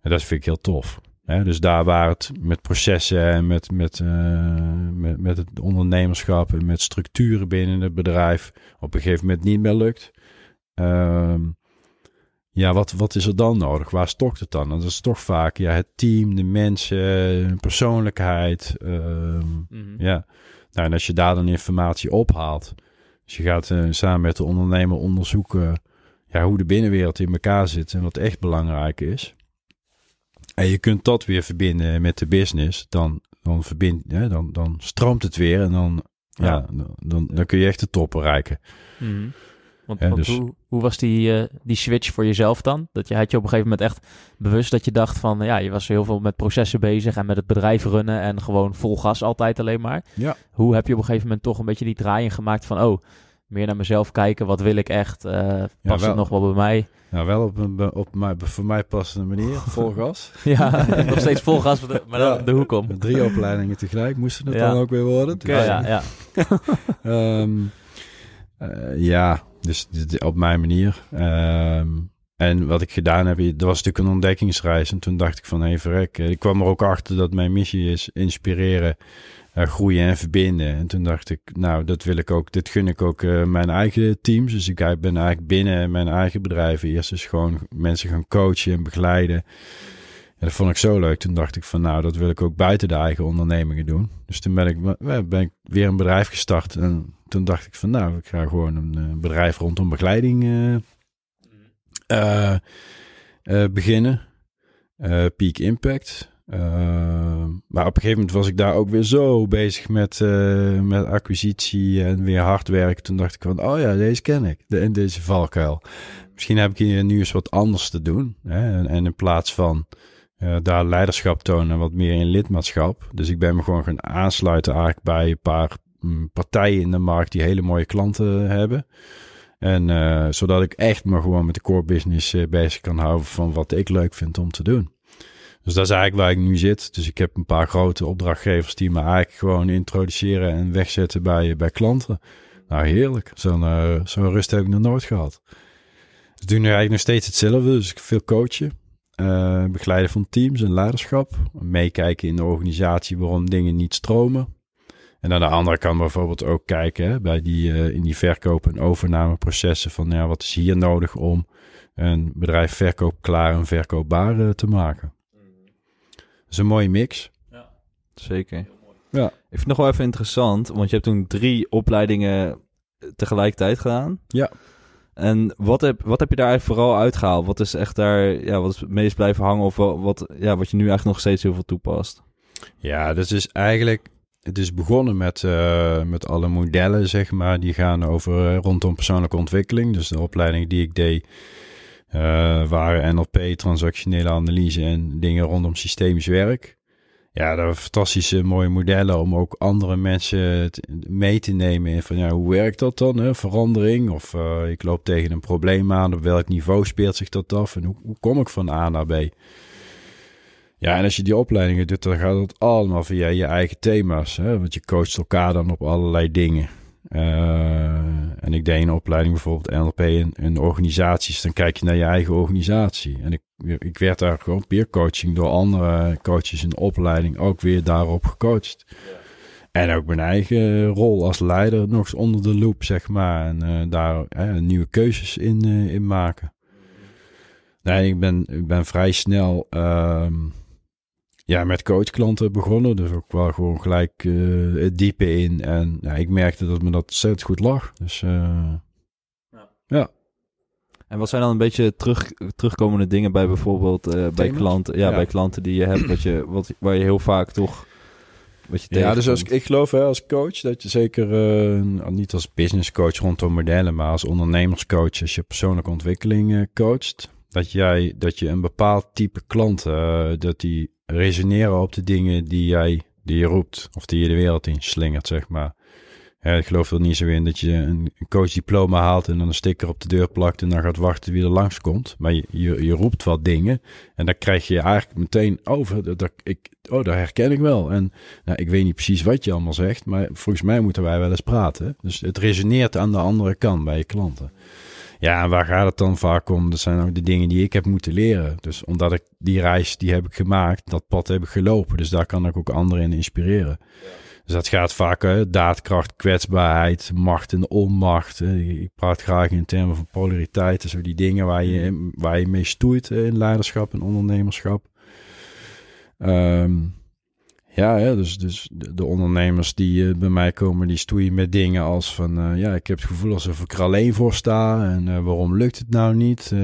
En dat vind ik heel tof dus daar waar het met processen en met, met, uh, met, met het ondernemerschap en met structuren binnen het bedrijf op een gegeven moment niet meer lukt. Uh, ja, wat, wat is er dan nodig? Waar stokt het dan? Dat is toch vaak ja, het team, de mensen, hun persoonlijkheid. ehm, Mhm. ja, nou, en als je daar dan informatie ophaalt, dus je gaat eh, samen met de ondernemer onderzoeken ja, hoe de binnenwereld in elkaar zit en wat echt belangrijk is. En je kunt dat weer verbinden met de business, dan, dan, verbind, ja, dan, dan stroomt het weer en dan, ja. Ja. dan, dan, kun je echt de top bereiken. Want, Ja, want dus- hoe, hoe was die, eh, die switch voor jezelf dan? Dat je, had je op een gegeven moment echt bewust dat je dacht van... Ja, je was heel veel met processen bezig en met het bedrijf runnen... en gewoon vol gas altijd alleen maar. Ja. Hoe heb je op een gegeven moment toch een beetje die draaiing gemaakt van... Oh, meer naar mezelf kijken, wat wil ik echt? eh past wel. het nog wel bij mij? Nou, wel op een op mij, voor mij passende manier, vol gas. Ja, nog steeds vol gas, maar dan Ja. de hoek om. Drie opleidingen tegelijk moesten het Ja. dan ook weer worden. Dus, Ja, ja, ja. Ehm, eh, ja, dus op mijn manier. Ehm, en wat ik gedaan heb, dat was natuurlijk een ontdekkingsreis. En toen dacht ik van, hé hey, verrek. eh, Ik kwam er ook achter dat mijn missie is inspireren, eh, groeien en verbinden. En toen dacht ik, nou, dat wil ik ook, dit gun ik ook eh, mijn eigen teams. Dus ik ben eigenlijk binnen mijn eigen bedrijven eerst eens gewoon mensen gaan coachen en begeleiden. En dat vond ik zo leuk. Toen dacht ik van, nou, dat wil ik ook buiten de eigen ondernemingen doen. Dus toen ben ik, ben ik weer een bedrijf gestart. En toen dacht ik van, nou, ik ga gewoon een eh, bedrijf rondom begeleiding eh, beginnen. Peak Impact. Eh, maar op een gegeven moment was ik daar ook weer zo bezig met, eh, met acquisitie en weer hard werken. Toen dacht ik van, oh ja, deze ken ik. De, en deze valkuil. Misschien heb ik hier nu eens wat anders te doen. Hè? En, en in plaats van eh, daar leiderschap tonen, wat meer in lidmaatschap. Dus ik ben me gewoon gaan aansluiten eigenlijk bij een paar mm, partijen in de markt die hele mooie klanten hebben. En eh, zodat ik echt me gewoon met de core business eh, bezig kan houden van wat ik leuk vind om te doen. Dus dat is eigenlijk waar ik nu zit. Dus ik heb een paar grote opdrachtgevers die me eigenlijk gewoon introduceren en wegzetten bij, bij klanten. Nou, heerlijk. Zo'n eh, rust heb ik nog nooit gehad. Dus doen nu eigenlijk nog steeds hetzelfde. Dus ik veel coachen, eh, begeleiden van teams en leiderschap. Meekijken in de organisatie waarom dingen niet stromen. En aan de andere kant bijvoorbeeld ook kijken bij die, eh, in die verkoop- en overnameprocessen van ja, wat is hier nodig om een bedrijf verkoopklaar en verkoopbaar te maken. Dat is een mooie mix. Zeker. Ja. Ik vind het nog wel even interessant, want je hebt toen drie opleidingen tegelijkertijd gedaan. Ja. En wat heb, wat heb je daar eigenlijk vooral uitgehaald? Wat is echt daar, ja, wat is het meest blijven hangen of wel- wat, ja, wat je nu eigenlijk nog steeds heel veel toepast? Ja, dat is eigenlijk. Het is begonnen met, eh, met alle modellen, zeg maar, die gaan over eh, rondom persoonlijke ontwikkeling. Dus de opleidingen die ik deed eh, waren NLP, transactionele analyse en dingen rondom systemisch werk. Ja, dat fantastische mooie modellen om ook andere mensen mee te nemen in van ja, hoe werkt dat dan? Hè? Verandering of eh, ik loop tegen een probleem aan. Op welk niveau speelt zich dat af en hoe, hoe kom ik van A naar B? Ja, en als je die opleidingen doet, dan gaat het allemaal via je eigen thema's. Hè? Want je coacht elkaar dan op allerlei dingen. Eh, en ik deed een opleiding bijvoorbeeld NLP in, in organisaties. Dan kijk je naar je eigen organisatie. En ik, ik werd daar gewoon peer coaching door andere coaches in de opleiding ook weer daarop gecoacht. En ook mijn eigen rol als leider nog eens onder de loep, zeg maar. En eh, daar nieuwe keuzes in, eh, in maken. Nee, ik ben, ik ben vrij snel ehm, ja, met coachklanten begonnen. Dus ook wel gewoon gelijk eh, het diepe in. En ja, ik merkte dat me dat ontzettend goed lag. Dus eh, En wat zijn dan een beetje terug, terugkomende dingen bij bijvoorbeeld eh, bij klanten, ja, Ja. bij klanten die je hebt, wat je, wat, waar je heel vaak toch, wat je ja, dus als, ik geloof hè, als coach dat je zeker, eh, niet als business coach rondom modellen, maar als ondernemerscoach, als je persoonlijke ontwikkeling eh, coacht, dat, jij, dat je een bepaald type klant, eh, dat die resoneren op de dingen die jij, die je roept, of die je de wereld in slingert, zeg maar. Ja, ik geloof er niet zo in dat je een coachdiploma haalt en dan een sticker op de deur plakt en dan gaat wachten wie er langskomt. Maar je, je, je roept wat dingen en dan krijg je eigenlijk meteen over. Dat, dat ik, oh, dat herken ik wel. En nou, ik weet niet precies wat je allemaal zegt, maar volgens mij moeten wij wel eens praten. Dus het resoneert aan de andere kant bij je klanten. Ja, waar gaat het dan vaak om? Dat zijn ook de dingen die ik heb moeten leren. Dus omdat ik die reis, die heb ik gemaakt, dat pad heb ik gelopen. Dus daar kan ik ook anderen in inspireren. Dus dat gaat vaak uh, daadkracht, kwetsbaarheid, macht en onmacht. Uh, ik praat graag in termen van polariteit. Zo die dingen waar je, waar je mee stoeit in leiderschap en ondernemerschap. Um, ja, hè, dus, dus de, ondernemers die uh, bij mij komen, die stoeien met dingen als van... Uh, ja, ik heb het gevoel alsof ik er alleen voor sta en uh, waarom lukt het nou niet?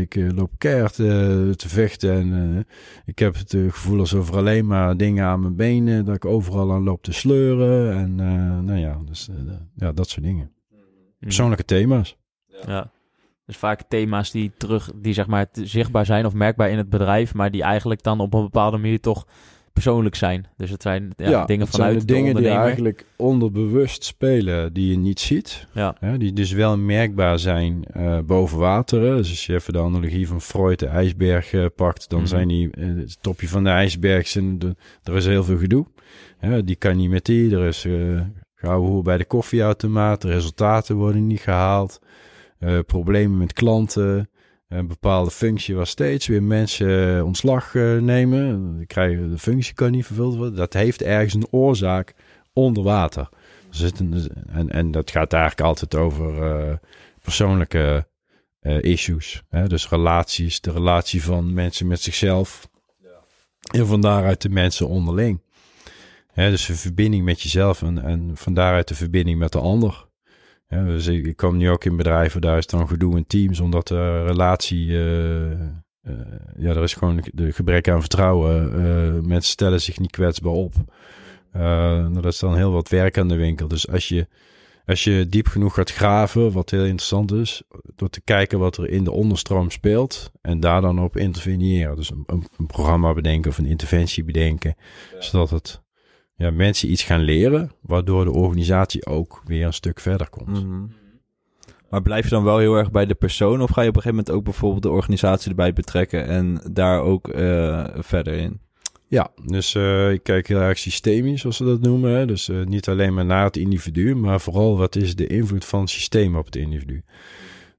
ik loop keihard te vechten en ik heb het gevoel alsof er alleen maar dingen aan mijn benen... dat ik overal aan loop te sleuren en nou ja, dus, ja, dat soort dingen. Persoonlijke thema's. Ja. Dus vaak thema's die terug, die zeg maar zichtbaar zijn of merkbaar in het bedrijf... maar die eigenlijk dan op een bepaalde manier toch persoonlijk zijn. Dus het zijn ja, dingen het vanuit zijn de, dingen die eigenlijk onderbewust spelen, die je niet ziet. Ja. die dus wel merkbaar zijn uh, boven water. Dus als je even de analogie van Freud, de ijsberg, uh, pakt, dan mm zijn die uh, het topje van de ijsberg. Zijn de, er is heel veel gedoe. die kan niet met die. Er is gauw hoe bij de koffieautomaat. De resultaten worden niet gehaald. problemen met klanten. Een bepaalde functie was steeds weer mensen eh, ontslag uh, nemen. Krijgen, de functie kan niet vervuld worden. Dat heeft ergens een oorzaak onder water. en, en dat gaat eigenlijk altijd over uh, persoonlijke uh, issues. Hè? Dus relaties, de relatie van mensen met zichzelf. En van daaruit de mensen onderling. Hè? Dus een verbinding met jezelf en, en van daaruit de verbinding met de ander. Ja, dus ik, kom nu ook in bedrijven, daar is dan gedoe in teams, omdat de relatie, uh, uh, ja, er is gewoon de gebrek aan vertrouwen. Uh, mensen stellen zich niet kwetsbaar op. dat is dan heel wat werk aan de winkel. Dus als je, als je diep genoeg gaat graven, wat heel interessant is, door te kijken wat er in de onderstroom speelt en daar dan op interveneren. Dus een, een, programma bedenken of een interventie bedenken, zodat het ja, mensen iets gaan leren, waardoor de organisatie ook weer een stuk verder komt. Mhm. Maar blijf je dan wel heel erg bij de persoon of ga je op een gegeven moment ook bijvoorbeeld de organisatie erbij betrekken en daar ook uh, verder in? Ja, dus uh, ik kijk heel erg systemisch, zoals ze dat noemen. Hè? Dus uh, niet alleen maar naar het individu, maar vooral wat is de invloed van het systeem op het individu.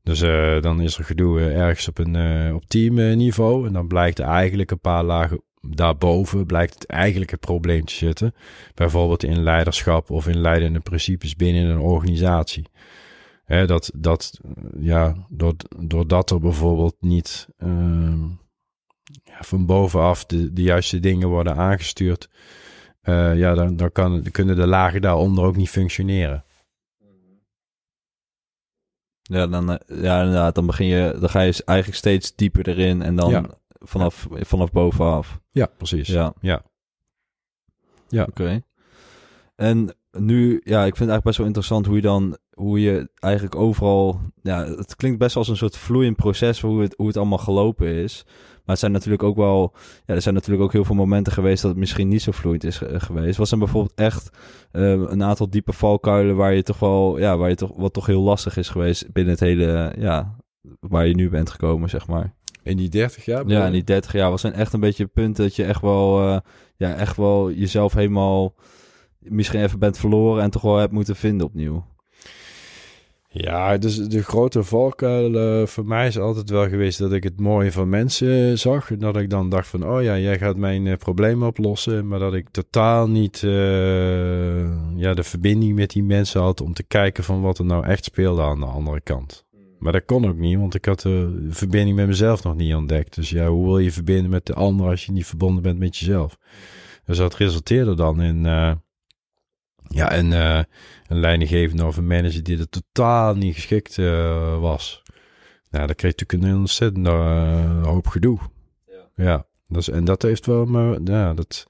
Dus dan is er gedoe ergens op een op teamniveau en dan blijkt er eigenlijk een paar lagen daarboven blijkt het eigenlijk het probleem te zitten. Bijvoorbeeld in leiderschap of in leidende principes binnen een organisatie. Dat, dat, ja, doordat er bijvoorbeeld niet uh, ja, van bovenaf de, de juiste dingen worden aangestuurd, uh, ja, dan, dan, kan, kunnen de lagen daaronder ook niet functioneren. Ja, dan, eh, ja, inderdaad, dan begin je, dan ga je eigenlijk steeds dieper erin en dan vanaf, vanaf bovenaf. Ja, precies. Ja. Ja. ja. Oké. En nu, ja, ik vind het eigenlijk best wel interessant hoe je dan, hoe je eigenlijk overal, ja, het klinkt best als een soort vloeiend proces hoe het, hoe het allemaal gelopen is. Maar het zijn natuurlijk ook wel, ja, er zijn natuurlijk ook heel veel momenten geweest dat het misschien niet zo vloeiend is geweest. Was er bijvoorbeeld echt uh, een aantal diepe valkuilen waar je toch wel, ja, waar je toch, wat toch heel lastig is geweest binnen het hele, ja, waar je nu bent gekomen, zeg maar. In die 30 jaar? Ja, in die 30 jaar was zijn echt een beetje het punt dat je echt wel, uh, ja, echt wel jezelf helemaal misschien even bent verloren en toch wel hebt moeten vinden opnieuw. Ja, dus de grote valkuil uh, voor mij is altijd wel geweest dat ik het mooie van mensen zag. En dat ik dan dacht van, oh ja, jij gaat mijn uh, problemen oplossen. Maar dat ik totaal niet uh, ja, de verbinding met die mensen had om te kijken van wat er nou echt speelde aan de andere kant. Maar dat kon ook niet, want ik had de verbinding met mezelf nog niet ontdekt. Dus ja, hoe wil je verbinden met de ander als je niet verbonden bent met jezelf? Dus dat resulteerde dan in uh, ja, een, uh, een leidinggevende of een manager die er totaal niet geschikt uh, was. Nou, dan kreeg natuurlijk een ontzettend hoop gedoe. Ja. ja dus, en dat heeft wel, maar ja, dat,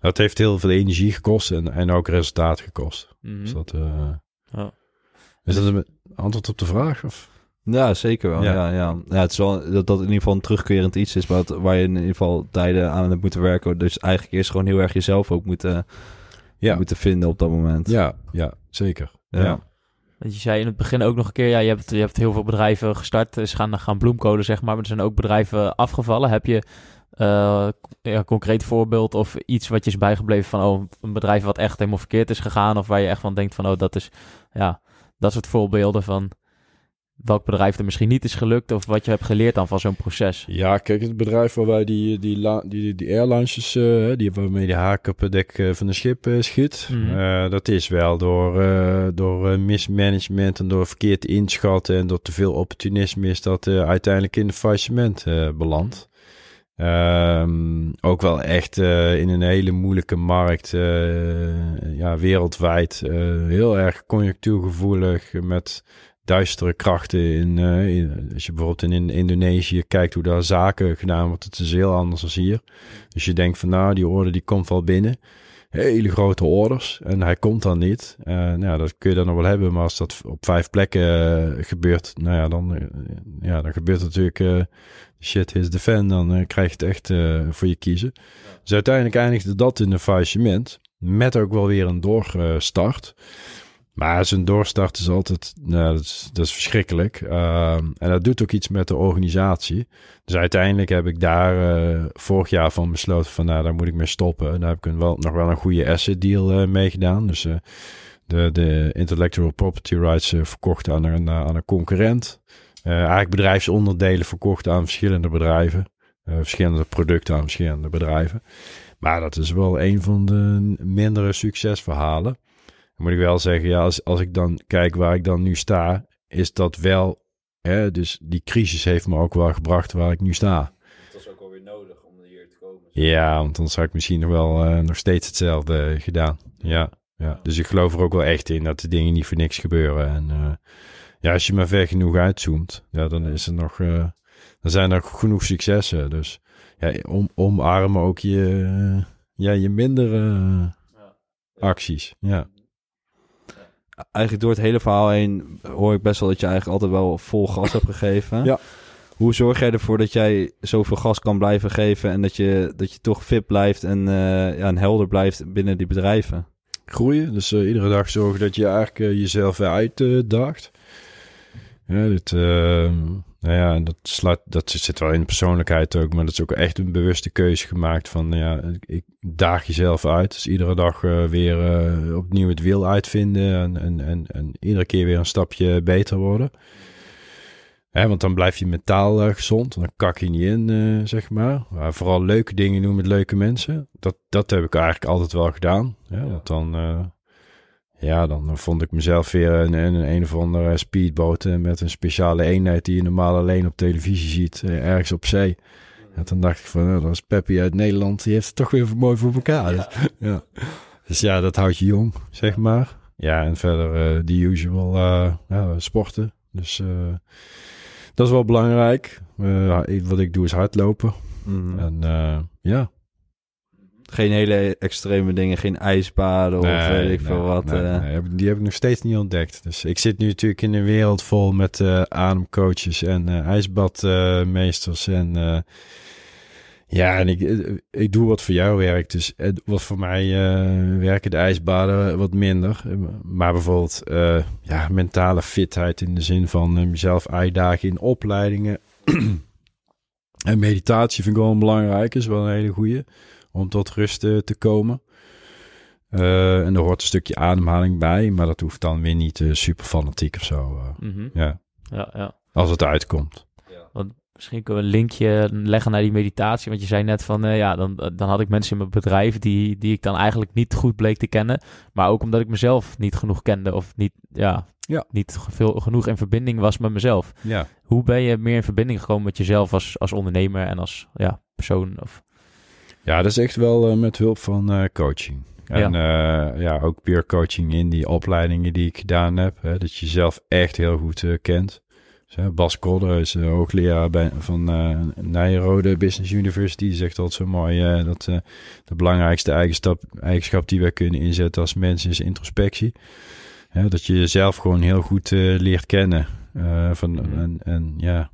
dat heeft heel veel energie gekost en, en ook resultaat gekost. Mm -hmm. Dus dat, ja. Is dat een antwoord op de vraag? Of? Ja, zeker wel. Ja. Ja, ja. ja het is wel dat dat in ieder geval een terugkerend iets is, wat, waar je in ieder geval tijden aan hebt moeten werken. Dus eigenlijk eerst gewoon heel erg jezelf ook moeten, ja. moeten vinden op dat moment. Ja, ja zeker. Ja. Je zei in het begin ook nog een keer, ja, je hebt, je hebt heel veel bedrijven gestart, is gaan, gaan bloemkolen, zeg maar, maar er zijn ook bedrijven afgevallen. Heb je uh, ja, concreet voorbeeld of iets wat je is bijgebleven van, oh, een bedrijf wat echt helemaal verkeerd is gegaan, of waar je echt van denkt van, oh, dat is, ja, dat soort voorbeelden van welk bedrijf er misschien niet is gelukt of wat je hebt geleerd dan van zo'n proces. Ja, kijk, het bedrijf waarbij die, die, la- die, die airlines, eh, die waarmee die haak op het dek eh, van een schip eh, schiet, Mhm. dat is wel door, door mismanagement en door verkeerd inschatten en door te veel opportunisme is dat uiteindelijk in de faillissement belandt. Ehm, ook wel echt in een hele moeilijke markt, ja, wereldwijd, heel erg conjunctuurgevoelig met duistere krachten in, eh, in- als je bijvoorbeeld in Indonesië kijkt hoe daar zaken gedaan wordt, het is heel anders dan hier. Dus je denkt van nou, die orde die komt wel binnen. Hele grote orders en hij komt dan niet. Eh, nou ja, dat kun je dan nog wel hebben, maar als dat op vijf plekken eh, gebeurt, nou ja, dan, ja, dan gebeurt natuurlijk shit is the fan, dan krijg je het echt voor je kiezen. Dus uiteindelijk eindigde dat in een faillissement, met ook wel weer een doorstart. Maar zo'n doorstart is altijd, nou, dat, is, verschrikkelijk. Ehm, en dat doet ook iets met de organisatie. Dus uiteindelijk heb ik daar eh, vorig jaar van besloten van, nou, daar moet ik mee stoppen. En daar heb ik wel, nog wel een goede asset deal eh, mee gedaan. Dus eh, de, de intellectual property rights verkocht aan een, aan een concurrent. Eigenlijk bedrijfsonderdelen verkocht aan verschillende bedrijven. Verschillende producten aan verschillende bedrijven. Maar dat is wel een van de mindere succesverhalen. Dan moet ik wel zeggen, ja, als, als ik dan kijk waar ik dan nu sta, is dat wel. Hè, dus die crisis heeft me ook wel gebracht waar ik nu sta. Dat is ook alweer nodig om hier te komen. Ja, want dan zou ik misschien nog wel eh, nog steeds hetzelfde gedaan. Ja, ja. Dus ik geloof er ook wel echt in dat de dingen niet voor niks gebeuren. En eh, ja, als je maar ver genoeg uitzoomt, ja, dan is er nog. eh, dan zijn er genoeg successen. Dus ja, om, omarmen ook je, ja, je mindere acties. Ja. Eigenlijk door het hele verhaal heen hoor ik best wel dat je eigenlijk altijd wel vol gas hebt gegeven. Ja. Hoe zorg jij ervoor dat jij zoveel gas kan blijven geven en dat je, dat je toch fit blijft en, eh, ja, en helder blijft binnen die bedrijven? groeien. Dus eh, iedere dag zorgen dat je eigenlijk eh, jezelf weer uitdaagt. ja, dit, eh, nou ja, en dat, sluit, dat zit wel in de persoonlijkheid ook, maar dat is ook echt een bewuste keuze gemaakt van, ja, ik daag jezelf uit. Dus iedere dag eh, weer eh, opnieuw het wiel uitvinden en, en, en, en iedere keer weer een stapje beter worden. Hè, want dan blijf je mentaal eh, gezond. Dan kak je niet in, zeg maar. maar. Vooral leuke dingen doen met leuke mensen. Dat, dat heb ik eigenlijk altijd wel gedaan. Hè, Want dan, ja, dan vond ik mezelf weer een, een, een of andere speedboot eh, met een speciale eenheid die je normaal alleen op televisie ziet, eh, ergens op zee. En dan dacht ik van, nou, dat is Peppy uit Nederland, die heeft het toch weer mooi voor elkaar. Dus ja, dus ja dat houdt je jong, zeg maar. Ja, en verder eh the usual ja, sporten. Dus dat is wel belangrijk. Wat ik doe is hardlopen. Mhm. En ja. Geen hele extreme dingen, geen ijsbaden of weet ik nee, veel wat. nee, eh. die heb ik nog steeds niet ontdekt. Dus ik zit nu natuurlijk in een wereld vol met eh, ademcoaches en eh, ijsbadmeesters. en ja, en ik, ik doe wat voor jou werkt. Dus wat voor mij werken de ijsbaden wat minder. Maar bijvoorbeeld ja, mentale fitheid in de zin van mezelf uitdagen in opleidingen. en meditatie vind ik wel belangrijk. Is wel een hele goede om tot rust eh, te komen. Eh, en er hoort een stukje ademhaling bij, maar dat hoeft dan weer niet eh, super fanatiek of zo. eh. Mhm. ja, Ja, ja. als het uitkomt. Misschien kunnen we een linkje leggen naar die meditatie. Want je zei net van, eh, ja, dan, dan had ik mensen in mijn bedrijf die, die ik dan eigenlijk niet goed bleek te kennen. Maar ook omdat ik mezelf niet genoeg kende of niet, ja, Ja. niet veel, genoeg in verbinding was met mezelf. Ja. Hoe ben je meer in verbinding gekomen met jezelf als, als ondernemer en als ja, persoon? Of, ja, dat is echt wel eh, met hulp van eh, coaching. En ja. ja, ook peer coaching in die opleidingen die ik gedaan heb. Hè, dat je jezelf echt heel goed eh, kent. Dus, hè, Bas Kodder is eh, hoogleraar bij, van eh Nijrode Business University. Die zegt altijd zo mooi eh, dat eh, de belangrijkste eigenschap, eigenschap die wij kunnen inzetten als mensen is introspectie. Hè, dat je jezelf gewoon heel goed eh, leert kennen. Eh, van, en, en ja...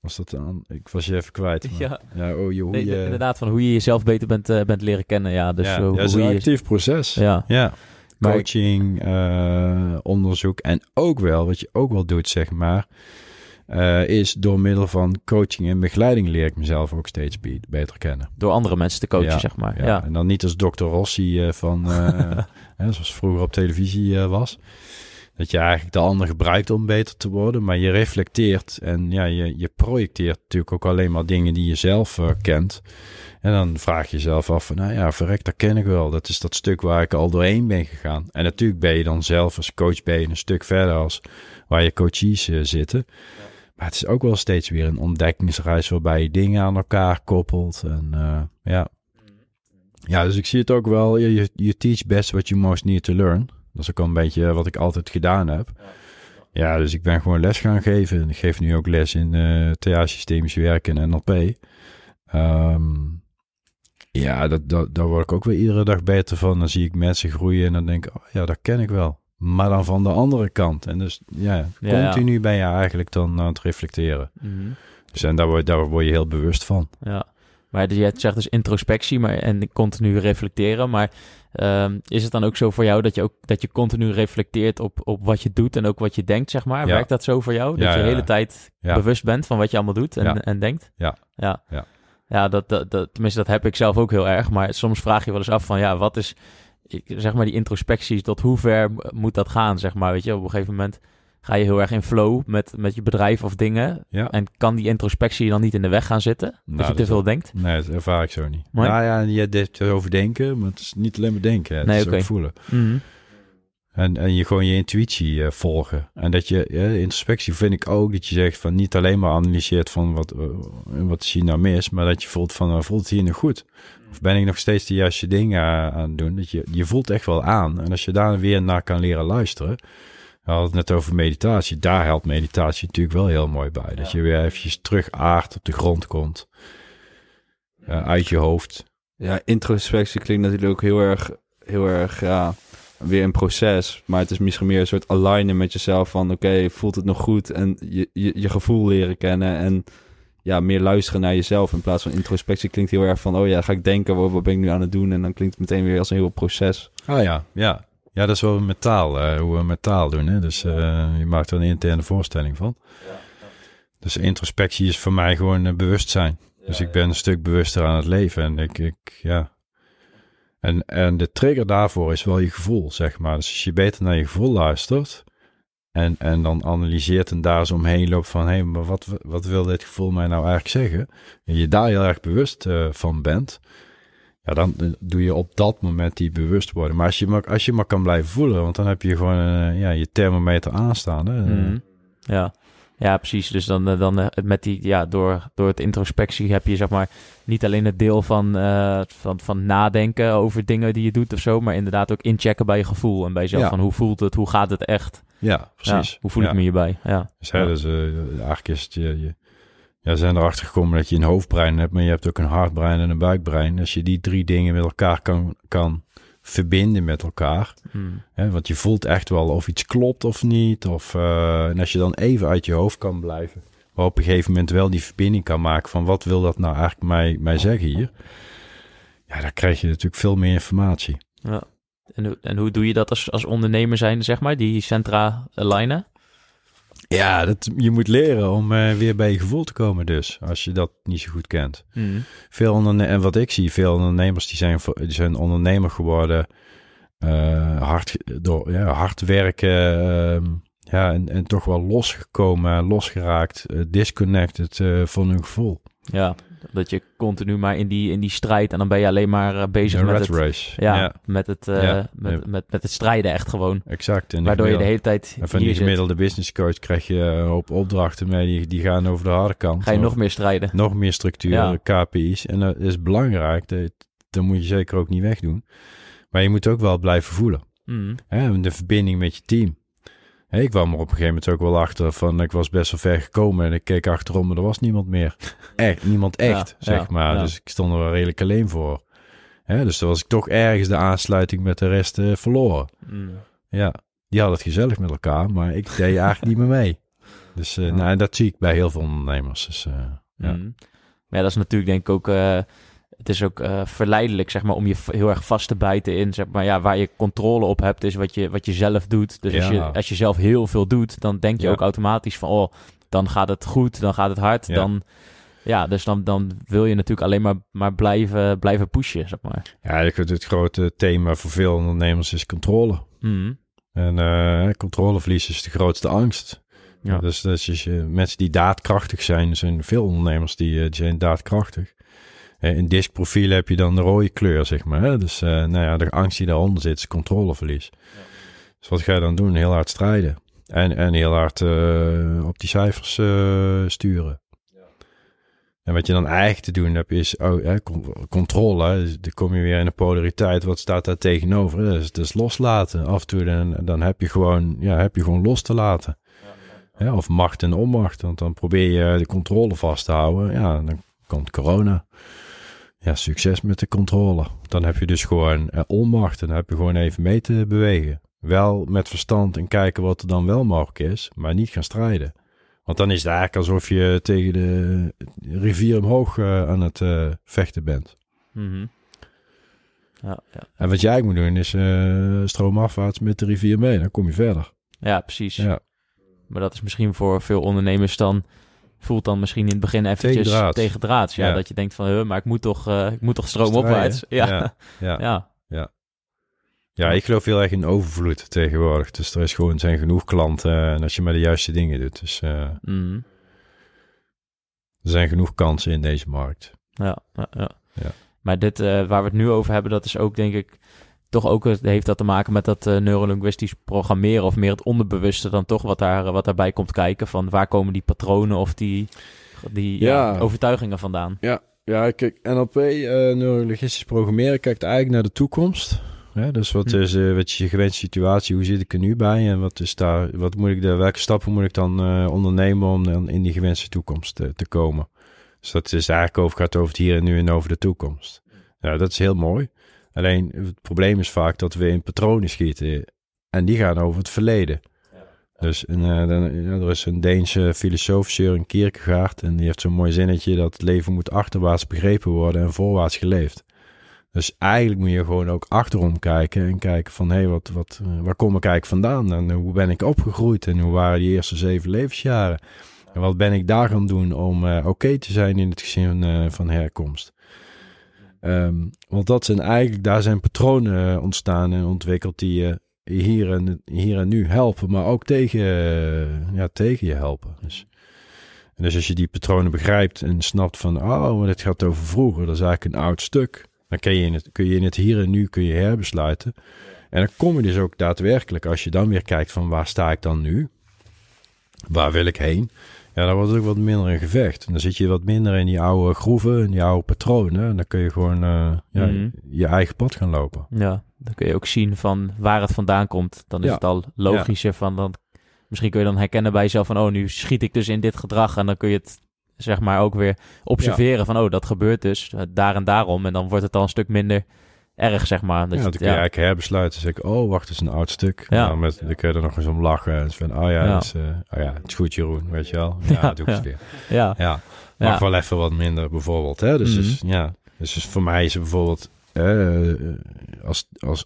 was dat aan? Ik was je even kwijt. maar- ja, ja, oh, je, hoe nee, je... inderdaad, van hoe je jezelf beter bent, eh, bent leren kennen. Ja, dus ja, eh, ja, hoe het is een je... actief proces. Ja, Ja, Maar- coaching, eh, onderzoek en ook wel, wat je ook wel doet, zeg maar, eh, is door middel van coaching en begeleiding leer ik mezelf ook steeds be- beter kennen. door andere mensen te coachen, Ja, zeg maar. Ja. Ja. En dan niet als Dr. Rossi eh, van, eh, hè, zoals vroeger op televisie eh, was. Dat je eigenlijk de ander gebruikt om beter te worden, maar je reflecteert en ja, je, je projecteert natuurlijk ook alleen maar dingen die je zelf eh, kent. En dan vraag je jezelf af van, nou ja, verrek, dat ken ik wel. Dat is dat stuk waar ik al doorheen ben gegaan. En natuurlijk ben je dan zelf als coach ben je een stuk verder als waar je coaches eh, zitten. Maar het is ook wel steeds weer een ontdekkingsreis waarbij je dingen aan elkaar koppelt. En eh, ja. ja, dus ik zie het ook wel. Je, je teach best what you most need to learn. Dat is ook al een beetje wat ik altijd gedaan heb. Ja, dus ik ben gewoon les gaan geven. En ik geef nu ook les in uh, TA-systemisch werken en NLP. Ehm, ja, dat, dat, daar word ik ook weer iedere dag beter van. Dan zie ik mensen groeien en dan denk ik, oh ja, dat ken ik wel. Maar dan van de andere kant. En dus ja, Ja, continu ben je eigenlijk dan aan het reflecteren. Mhm. Dus en daar word, daar word je heel bewust van. Ja, maar je zegt dus introspectie maar, en continu reflecteren. Maar ehm, is het dan ook zo voor jou dat je ook dat je continu reflecteert op, op wat je doet en ook wat je denkt, zeg maar? Ja. Werkt dat zo voor jou? Dat Ja, je de ja, hele tijd bewust bent van wat je allemaal doet en, en denkt? Ja. Ja, Ja. ja dat, dat, dat, tenminste, dat heb ik zelf ook heel erg. Maar soms vraag je wel eens af van, ja, wat is, ik- zeg maar, die introspecties, tot hoe ver moet dat gaan, zeg maar? Weet je, op een gegeven moment ga je heel erg in flow met, met je bedrijf of dingen. Ja. En kan die introspectie je dan niet in de weg gaan zitten? Nou, dat je te veel denkt? Nee, dat ervaar ik zo niet. Nee? Nou ja, je hebt het over denken, maar het is niet alleen maar denken. hè. Het Nee, is ook voelen. Mhm. En, en je gewoon je intuïtie eh, volgen. En dat je, ja, introspectie vind ik ook dat je zegt van niet alleen maar analyseert van wat, eh, wat is hier nou mis, maar dat je voelt van eh, voelt het hier nog goed? Of ben ik nog steeds de juiste dingen aan aan het doen? Dat je, je voelt echt wel aan. En als je daar weer naar kan leren luisteren. We hadden het net over meditatie. Daar helpt meditatie natuurlijk wel heel mooi bij. Dat je weer eventjes terug aardt, op de grond komt. Uit je hoofd. Ja, introspectie klinkt natuurlijk ook heel erg, heel erg, ja, weer een proces. Maar het is misschien meer een soort alignen met jezelf van, oké, voelt het nog goed? En je, je, je gevoel leren kennen en ja, meer luisteren naar jezelf. In plaats van introspectie klinkt heel erg van, oh ja, ga ik denken, wat, wat ben ik nu aan het doen? En dan klinkt het meteen weer als een heel proces. Ah ja, ja. Ja, dat is wel met taal, eh, hoe we met taal doen. Hè? Dus eh, je maakt er een interne voorstelling van. Dus introspectie is voor mij gewoon eh, bewustzijn. dus ik ben een stuk bewuster aan het leven. En ik, ik ja. En, en de trigger daarvoor is wel je gevoel, zeg maar. Dus als je beter naar je gevoel luistert. En, en dan analyseert en daar eens omheen loopt van... hé, hey, maar wat, wat wil dit gevoel mij nou eigenlijk zeggen? En je daar heel erg bewust van bent... Ja, dan eh, doe je op dat moment die bewustwording. Maar als je maar, als je maar kan blijven voelen, want dan heb je gewoon eh, ja, je thermometer aanstaan. Hè? Mhm. Ja. ja, precies. Dus dan, eh, dan eh, met die, ja, door, door het introspectie heb je zeg maar niet alleen het deel van, eh, van, van nadenken over dingen die je doet of zo, maar inderdaad ook inchecken bij je gevoel en bij jezelf Ja. van hoe voelt het, hoe gaat het echt? Ja, precies. Ja, hoe voel ja. ik me hierbij? Ja. Dus, hè, dus eh, eigenlijk is het je, je ja, zijn erachter gekomen dat je een hoofdbrein hebt, maar je hebt ook een hartbrein en een buikbrein. Als je die drie dingen met elkaar kan, kan verbinden met elkaar, Mm. hè, want je voelt echt wel of iets klopt of niet. Of, eh, en als je dan even uit je hoofd kan blijven, maar op een gegeven moment wel die verbinding kan maken van wat wil dat nou eigenlijk mij, mij zeggen hier. Ja, dan krijg je natuurlijk veel meer informatie. Ja. En, hoe- en hoe doe je dat als, als ondernemer zijn, zeg maar, die centra alignen? Ja, dat, je moet leren om eh, weer bij je gevoel te komen dus, als je dat niet zo goed kent. Mm. Veel onderne en wat ik zie, veel ondernemers die zijn, die zijn ondernemer geworden, eh, hard, door, ja, hard werken, ehm, ja, en, en toch wel losgekomen, losgeraakt, eh, disconnected van hun gevoel. Ja, dat je continu maar in die, in die strijd en dan ben je alleen maar eh, bezig met het, race. ja, Met, het, eh, Ja. met. Met, met het strijden echt gewoon. exact. En Waardoor je de hele tijd en van die zit. gemiddelde business coach krijg je een hoop opdrachten mee, die, die gaan over de harde kant. Ga je nog meer strijden. nog meer structuur, Ja. KPI's. En dat is belangrijk, dat, dat moet je zeker ook niet wegdoen. Maar je moet ook wel blijven voelen. Mm. Hè, de verbinding met je team. Ik kwam er op een gegeven moment ook wel achter van, ik was best wel ver gekomen en ik keek achterom, maar er was niemand meer. Echt, niemand echt, Ja, zeg ja, maar. ja. Dus ik stond er wel redelijk alleen voor. Hè, dus toen was ik toch ergens de aansluiting met de rest eh, verloren. Mm. Ja, die hadden het gezellig met elkaar, maar ik deed eigenlijk niet meer mee. Dus eh, nou, en dat zie ik bij heel veel ondernemers. Dus, eh, ja. Mm. Maar ja, dat is natuurlijk denk ik ook... het is ook eh, verleidelijk, zeg maar, om je heel erg vast te bijten in, zeg maar, ja, waar je controle op hebt, is wat je, wat je zelf doet. Dus als, je, als je zelf heel veel doet, dan denk je Ja. ook automatisch van, oh, dan gaat het goed, dan gaat het hard, Ja. dan... Ja, dus dan, dan wil je natuurlijk alleen maar, maar blijven, blijven pushen, zeg maar. Ja, ik vind het grote thema voor veel ondernemers is controle. Mm. En eh, controleverlies is de grootste angst. Ja. Dus, dus mensen die daadkrachtig zijn, zijn veel ondernemers die, eh, die zijn daadkrachtig. Eh, in diskprofiel heb je dan de rode kleur, zeg maar. Hè? Dus eh, nou ja, de angst die daaronder zit is controleverlies. Dus wat ga je dan doen? Heel hard strijden. En, en heel hard eh, op die cijfers sturen. En wat je dan eigenlijk te doen hebt is oh, hè, con- controle. Dus dan kom je weer in de polariteit. Wat staat daar tegenover? Dus, dus loslaten. Af en toe dan, dan heb, je gewoon, ja, heb je gewoon los te laten. Ja, of macht en onmacht. Want dan probeer je de controle vast te houden. Ja, dan komt corona. Ja, succes met de controle. Dan heb je dus gewoon eh, onmacht. En dan heb je gewoon even mee te bewegen. Wel met verstand en kijken wat er dan wel mogelijk is. Maar niet gaan strijden. Want dan is het eigenlijk alsof je tegen de rivier omhoog eh, aan het eh, vechten bent. Mhm. ja, ja. En wat jij moet doen is eh stroomafwaarts met de rivier mee. Dan kom je verder. ja, precies. Ja, Maar dat is misschien voor veel ondernemers dan... Voelt dan misschien in het begin eventjes tegen draads. Ja, Ja. dat je denkt van, huh, maar ik moet toch, eh, ik moet toch stroomopwaarts. Ja. Ja, ja. ja. Ja, ik geloof heel erg in overvloed tegenwoordig. Dus er is gewoon, zijn genoeg klanten eh, en als je maar de juiste dingen doet. Dus eh, Mhm. er zijn genoeg kansen in deze markt. Ja, ja, ja. Ja. Maar dit waar we het nu over hebben, dat is ook denk ik toch ook het- heeft dat te maken met dat eh, neurolinguistisch programmeren of meer het onderbewuste dan toch wat daar wat daarbij komt kijken van waar komen die patronen of die die ja, Ja. overtuigingen vandaan. Ja, ja kijk, NLP, eh neurologistisch programmeren, kijkt eigenlijk naar de toekomst. Dus wat Hm. is, eh, wat is je gewenste situatie? Hoe zit ik er nu bij? En wat is daar, wat moet ik daar, welke stappen moet ik dan eh, ondernemen om dan in die gewenste toekomst te, te komen? Dus dat is eigenlijk over, gaat over het hier en nu en over de toekomst. Ja, dat is heel mooi. Alleen het probleem is vaak dat we in patronen schieten. En die gaan over het verleden. Dus eh, dan, ja, er is een Deense filosoof, Søren Kierkegaard, en die heeft zo'n mooi zinnetje dat het leven moet achterwaarts begrepen worden en voorwaarts geleefd. Dus eigenlijk moet je gewoon ook achterom kijken en kijken van, hé, hey, wat, wat, eh, waar kom ik eigenlijk vandaan en hoe ben ik opgegroeid en hoe waren die eerste zeven levensjaren? En wat ben ik daar gaan doen om eh, oké te zijn in het gezin van herkomst? Ehm, want dat zijn eigenlijk, daar zijn patronen eh, ontstaan en ontwikkeld die je hier en, hier en nu helpen, maar ook tegen, eh, ja, tegen je helpen. Dus, en dus als je die patronen begrijpt en snapt van, oh, dit gaat over vroeger, dat is eigenlijk een oud stuk. Dan kun je in het, kun je in het hier en nu kun je herbesluiten. En dan kom je dus ook daadwerkelijk, als je dan weer kijkt van waar sta ik dan nu? Waar wil ik heen? Ja, dan wordt ook wat minder een gevecht. En dan zit je wat minder in die oude groeven, in die oude patronen. En dan kun je gewoon eh, ja, Mhm. je eigen pad gaan lopen. Ja, dan kun je ook zien van waar het vandaan komt. Dan is Ja. het al logischer van dan misschien kun je dan herkennen bij jezelf van oh nu schiet ik dus in dit gedrag en dan kun je het zeg maar ook weer observeren van oh dat gebeurt dus eh, daar en daarom en dan wordt het al een stuk minder erg zeg maar. Dat ja, je- dan kun je eigenlijk herbesluiten. Dan zeg ik, oh, wacht, dat is een oud stuk. Ja. Nou, met, dan kun je er nog eens om lachen. En zo van, oh ja, Ja. Dat is, eh, oh ja, het is goed Jeroen, weet je wel. Ja, Ja, doe ik het weer. ja, Ja, mag wel even wat minder bijvoorbeeld. Hè? Dus, dus, ja. dus, dus voor mij is het bijvoorbeeld eh, als, als,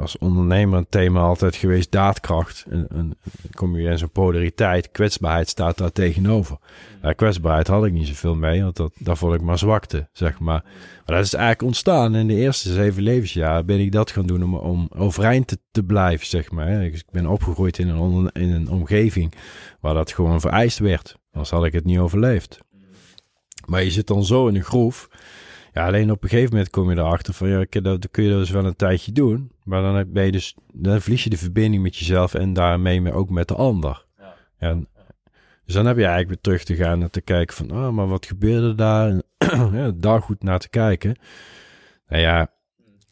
als ondernemer een thema altijd geweest daadkracht. En, en, dan kom je in zo'n polariteit, kwetsbaarheid staat daar tegenover. Ja, kwetsbaarheid had ik niet zoveel mee, want dat, daar vond ik maar zwakte, zeg maar. Maar dat is eigenlijk ontstaan in de eerste zeven levensjaren ben ik dat gaan doen om, om overeind te, te blijven, zeg maar. Dus ik ben opgegroeid in een, in een omgeving waar dat gewoon vereist werd. Anders had ik het niet overleefd. Maar je zit dan zo in een groef. Ja, alleen op een gegeven moment kom je erachter van, ja, dat kun je dus wel een tijdje doen. Maar dan heb- ben je dus, dan verlies je de verbinding met jezelf en daarmee me- ook met de ander. Ja. dus dan heb je eigenlijk weer terug te gaan en te kijken van, ah, maar wat gebeurde daar? En ja, daar goed naar te kijken. Nou ja,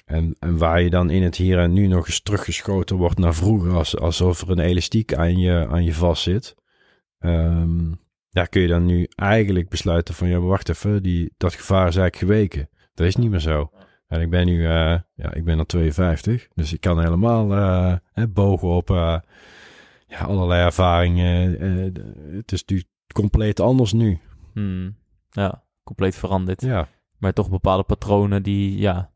en, en waar je dan in het hier en nu nog eens teruggeschoten wordt naar vroeger, als, alsof er een elastiek aan je, aan je vast zit. Ehm, daar kun je dan nu eigenlijk besluiten van, ja, wacht even, die, dat gevaar is eigenlijk geweken. Dat is niet meer zo. En ik ben nu, eh, ja, ik ben al 52, dus ik kan helemaal hè, bogen op eh, ja, allerlei ervaringen. het is nu compleet anders nu. Hmm. ja, compleet veranderd. Ja, Maar toch bepaalde patronen die, ja,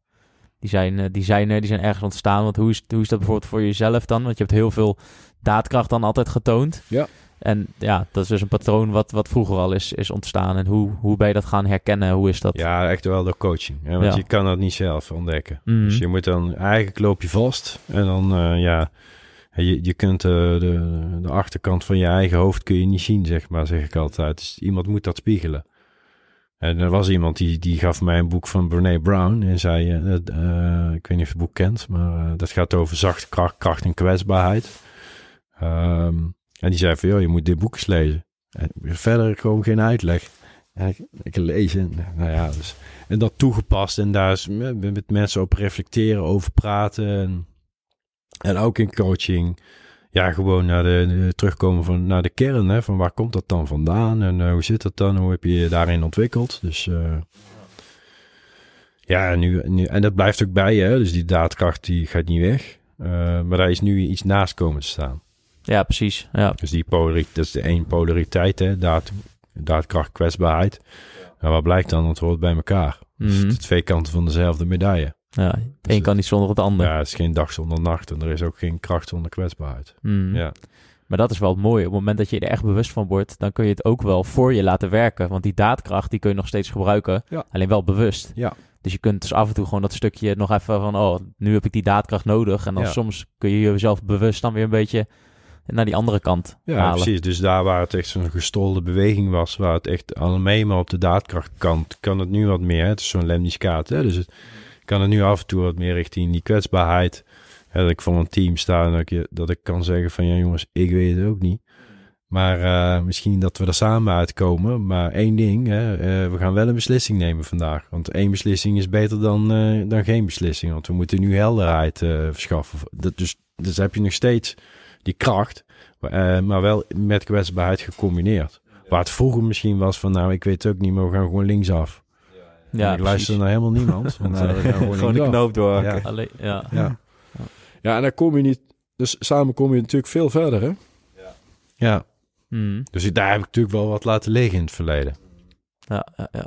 die zijn, die zijn er, die zijn ergens ontstaan. Want hoe is, hoe is dat bijvoorbeeld voor jezelf dan? Want je hebt heel veel daadkracht dan altijd getoond. Ja. En ja, dat is dus een patroon wat, wat vroeger al is, is ontstaan. En hoe, hoe ben je dat gaan herkennen? Hoe is dat? ja echt wel door coaching. Hè, want Ja. je kan dat niet zelf ontdekken. Mhm. Dus je moet dan, eigenlijk loop je vast. En dan, eh, ja, Je, je kunt eh, de, de achterkant van je eigen hoofd kun je niet zien, zeg maar, zeg ik altijd. Dus iemand moet dat spiegelen. En er was iemand die, die gaf mij een boek van Brene Brown en zei, eh, ik weet niet of je het boek kent, maar dat gaat over zachte kracht, kracht en kwetsbaarheid. Ehm, en die zei van, joh, je moet dit boek eens lezen. En verder gewoon geen uitleg. Ja, ik, ik lezen, nou ja, dus, en dat toegepast en daar is met, mensen op reflecteren, over praten en, en ook in coaching ja, gewoon naar de, terugkomen van, naar de kern. Hè, van waar komt dat dan vandaan en eh, hoe zit dat dan? Hoe heb je je daarin ontwikkeld? Dus eh, ja, nu, en dat blijft ook bij je. Dus die daadkracht die gaat niet weg. Eh, maar daar is nu iets naast komen te staan. Ja, precies. Ja. Dus die polariteit, dat is de één polariteit, hè? Daad, daadkracht, kwetsbaarheid. En wat blijkt dan? Het hoort bij elkaar. Dus Mhm. de twee kanten van dezelfde medaille. ja. Het een kan niet zonder het ander. Ja, het is geen dag zonder nacht en er is ook geen kracht zonder kwetsbaarheid. Mhm. Ja. Maar dat is wel het mooie. Op het moment dat je er echt bewust van wordt, dan kun je het ook wel voor je laten werken. Want die daadkracht, die kun je nog steeds gebruiken. Ja. Alleen wel bewust. Ja. Dus je kunt dus af en toe gewoon dat stukje nog even van, oh, nu heb ik die daadkracht nodig. En dan Ja. soms kun je jezelf bewust dan weer een beetje naar die andere kant Ja, halen. precies. Dus daar waar het echt zo'n gestolde beweging was, waar het echt alleen maar op de daadkrachtkant, kan het nu wat meer. Hè? Het is zo'n lemniscaat, hè? Dus het kan het nu af en toe wat meer richting die kwetsbaarheid. Hè, dat ik voor een team sta en dat ik, je- dat ik kan zeggen van, ja jongens, ik weet het ook niet. Maar eh, misschien dat we er samen uitkomen. Maar één ding, hè, eh, we gaan wel een beslissing nemen vandaag. Want één beslissing is beter dan, eh, dan geen beslissing. Want we moeten nu helderheid verschaffen. Dat, dus, dus heb je nog steeds die kracht, maar, eh, maar wel met kwetsbaarheid gecombineerd. Waar het vroeger misschien was van, nou, ik weet het ook niet, maar we gaan gewoon linksaf. Ja, ik luister naar helemaal niemand. Want, eh, gewoon Gewoon de knoop door. Ja. Alleen, ja. Ja. ja, en dan kom je niet... Dus samen kom je natuurlijk veel verder, hè? Ja. Mhm. Dus daar heb ik natuurlijk wel wat laten liggen in het verleden. Ja, ja, ja.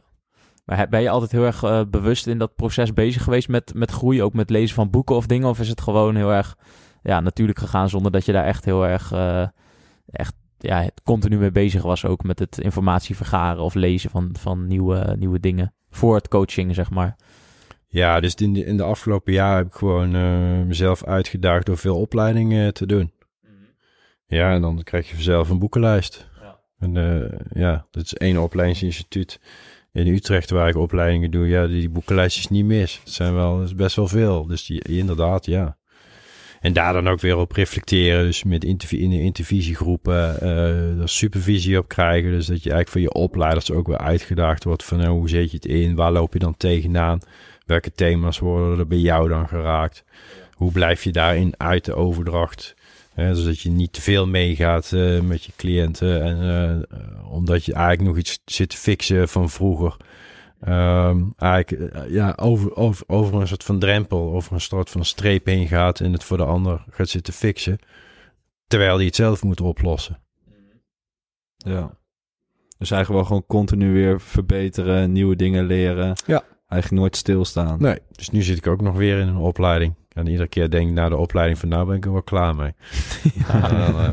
Maar ben je altijd heel erg eh, bewust in dat proces bezig geweest met, met groei, ook met lezen van boeken of dingen? Of is het gewoon heel erg ja, natuurlijk gegaan zonder dat je daar echt heel erg eh, echt, ja, continu mee bezig was? Ook met het informatie vergaren of lezen van, van nieuwe, nieuwe dingen voor het coaching, zeg maar. Ja, dus in de, in de afgelopen jaar heb ik gewoon eh, mezelf uitgedaagd door veel opleidingen te doen. Ja, en dan krijg je vanzelf een boekenlijst. Ja. En eh, ja, dat is één opleidingsinstituut in Utrecht waar ik opleidingen doe. Ja, die, die boekenlijst is niet mis. Het zijn wel dat is best wel veel. Dus die, inderdaad, ja. En daar dan ook weer op reflecteren. Dus met in de intervisiegroepen eh er supervisie op krijgen. Dus dat je eigenlijk van je opleiders ook weer uitgedaagd wordt van nou, hoe zet je het in? Waar loop je dan tegenaan? Welke thema's worden er bij jou dan geraakt? Hoe blijf je daarin uit de overdracht? Hè, zodat je niet te veel meegaat eh, met je cliënten. En, eh, eh, omdat je eigenlijk nog iets zit te fixen van vroeger. Ehm, eigenlijk eh, ja, over, over, over een soort van drempel, over een soort van streep heen gaat en het voor de ander gaat zitten fixen. Terwijl die het zelf moet oplossen. Ja. Dus eigenlijk wel gewoon continu weer verbeteren, nieuwe dingen leren. Ja. Eigenlijk nooit stilstaan. Nee, dus nu zit ik ook nog weer in een opleiding. En iedere keer denk ik na de opleiding van nou ben ik er wel klaar mee. En dan eh,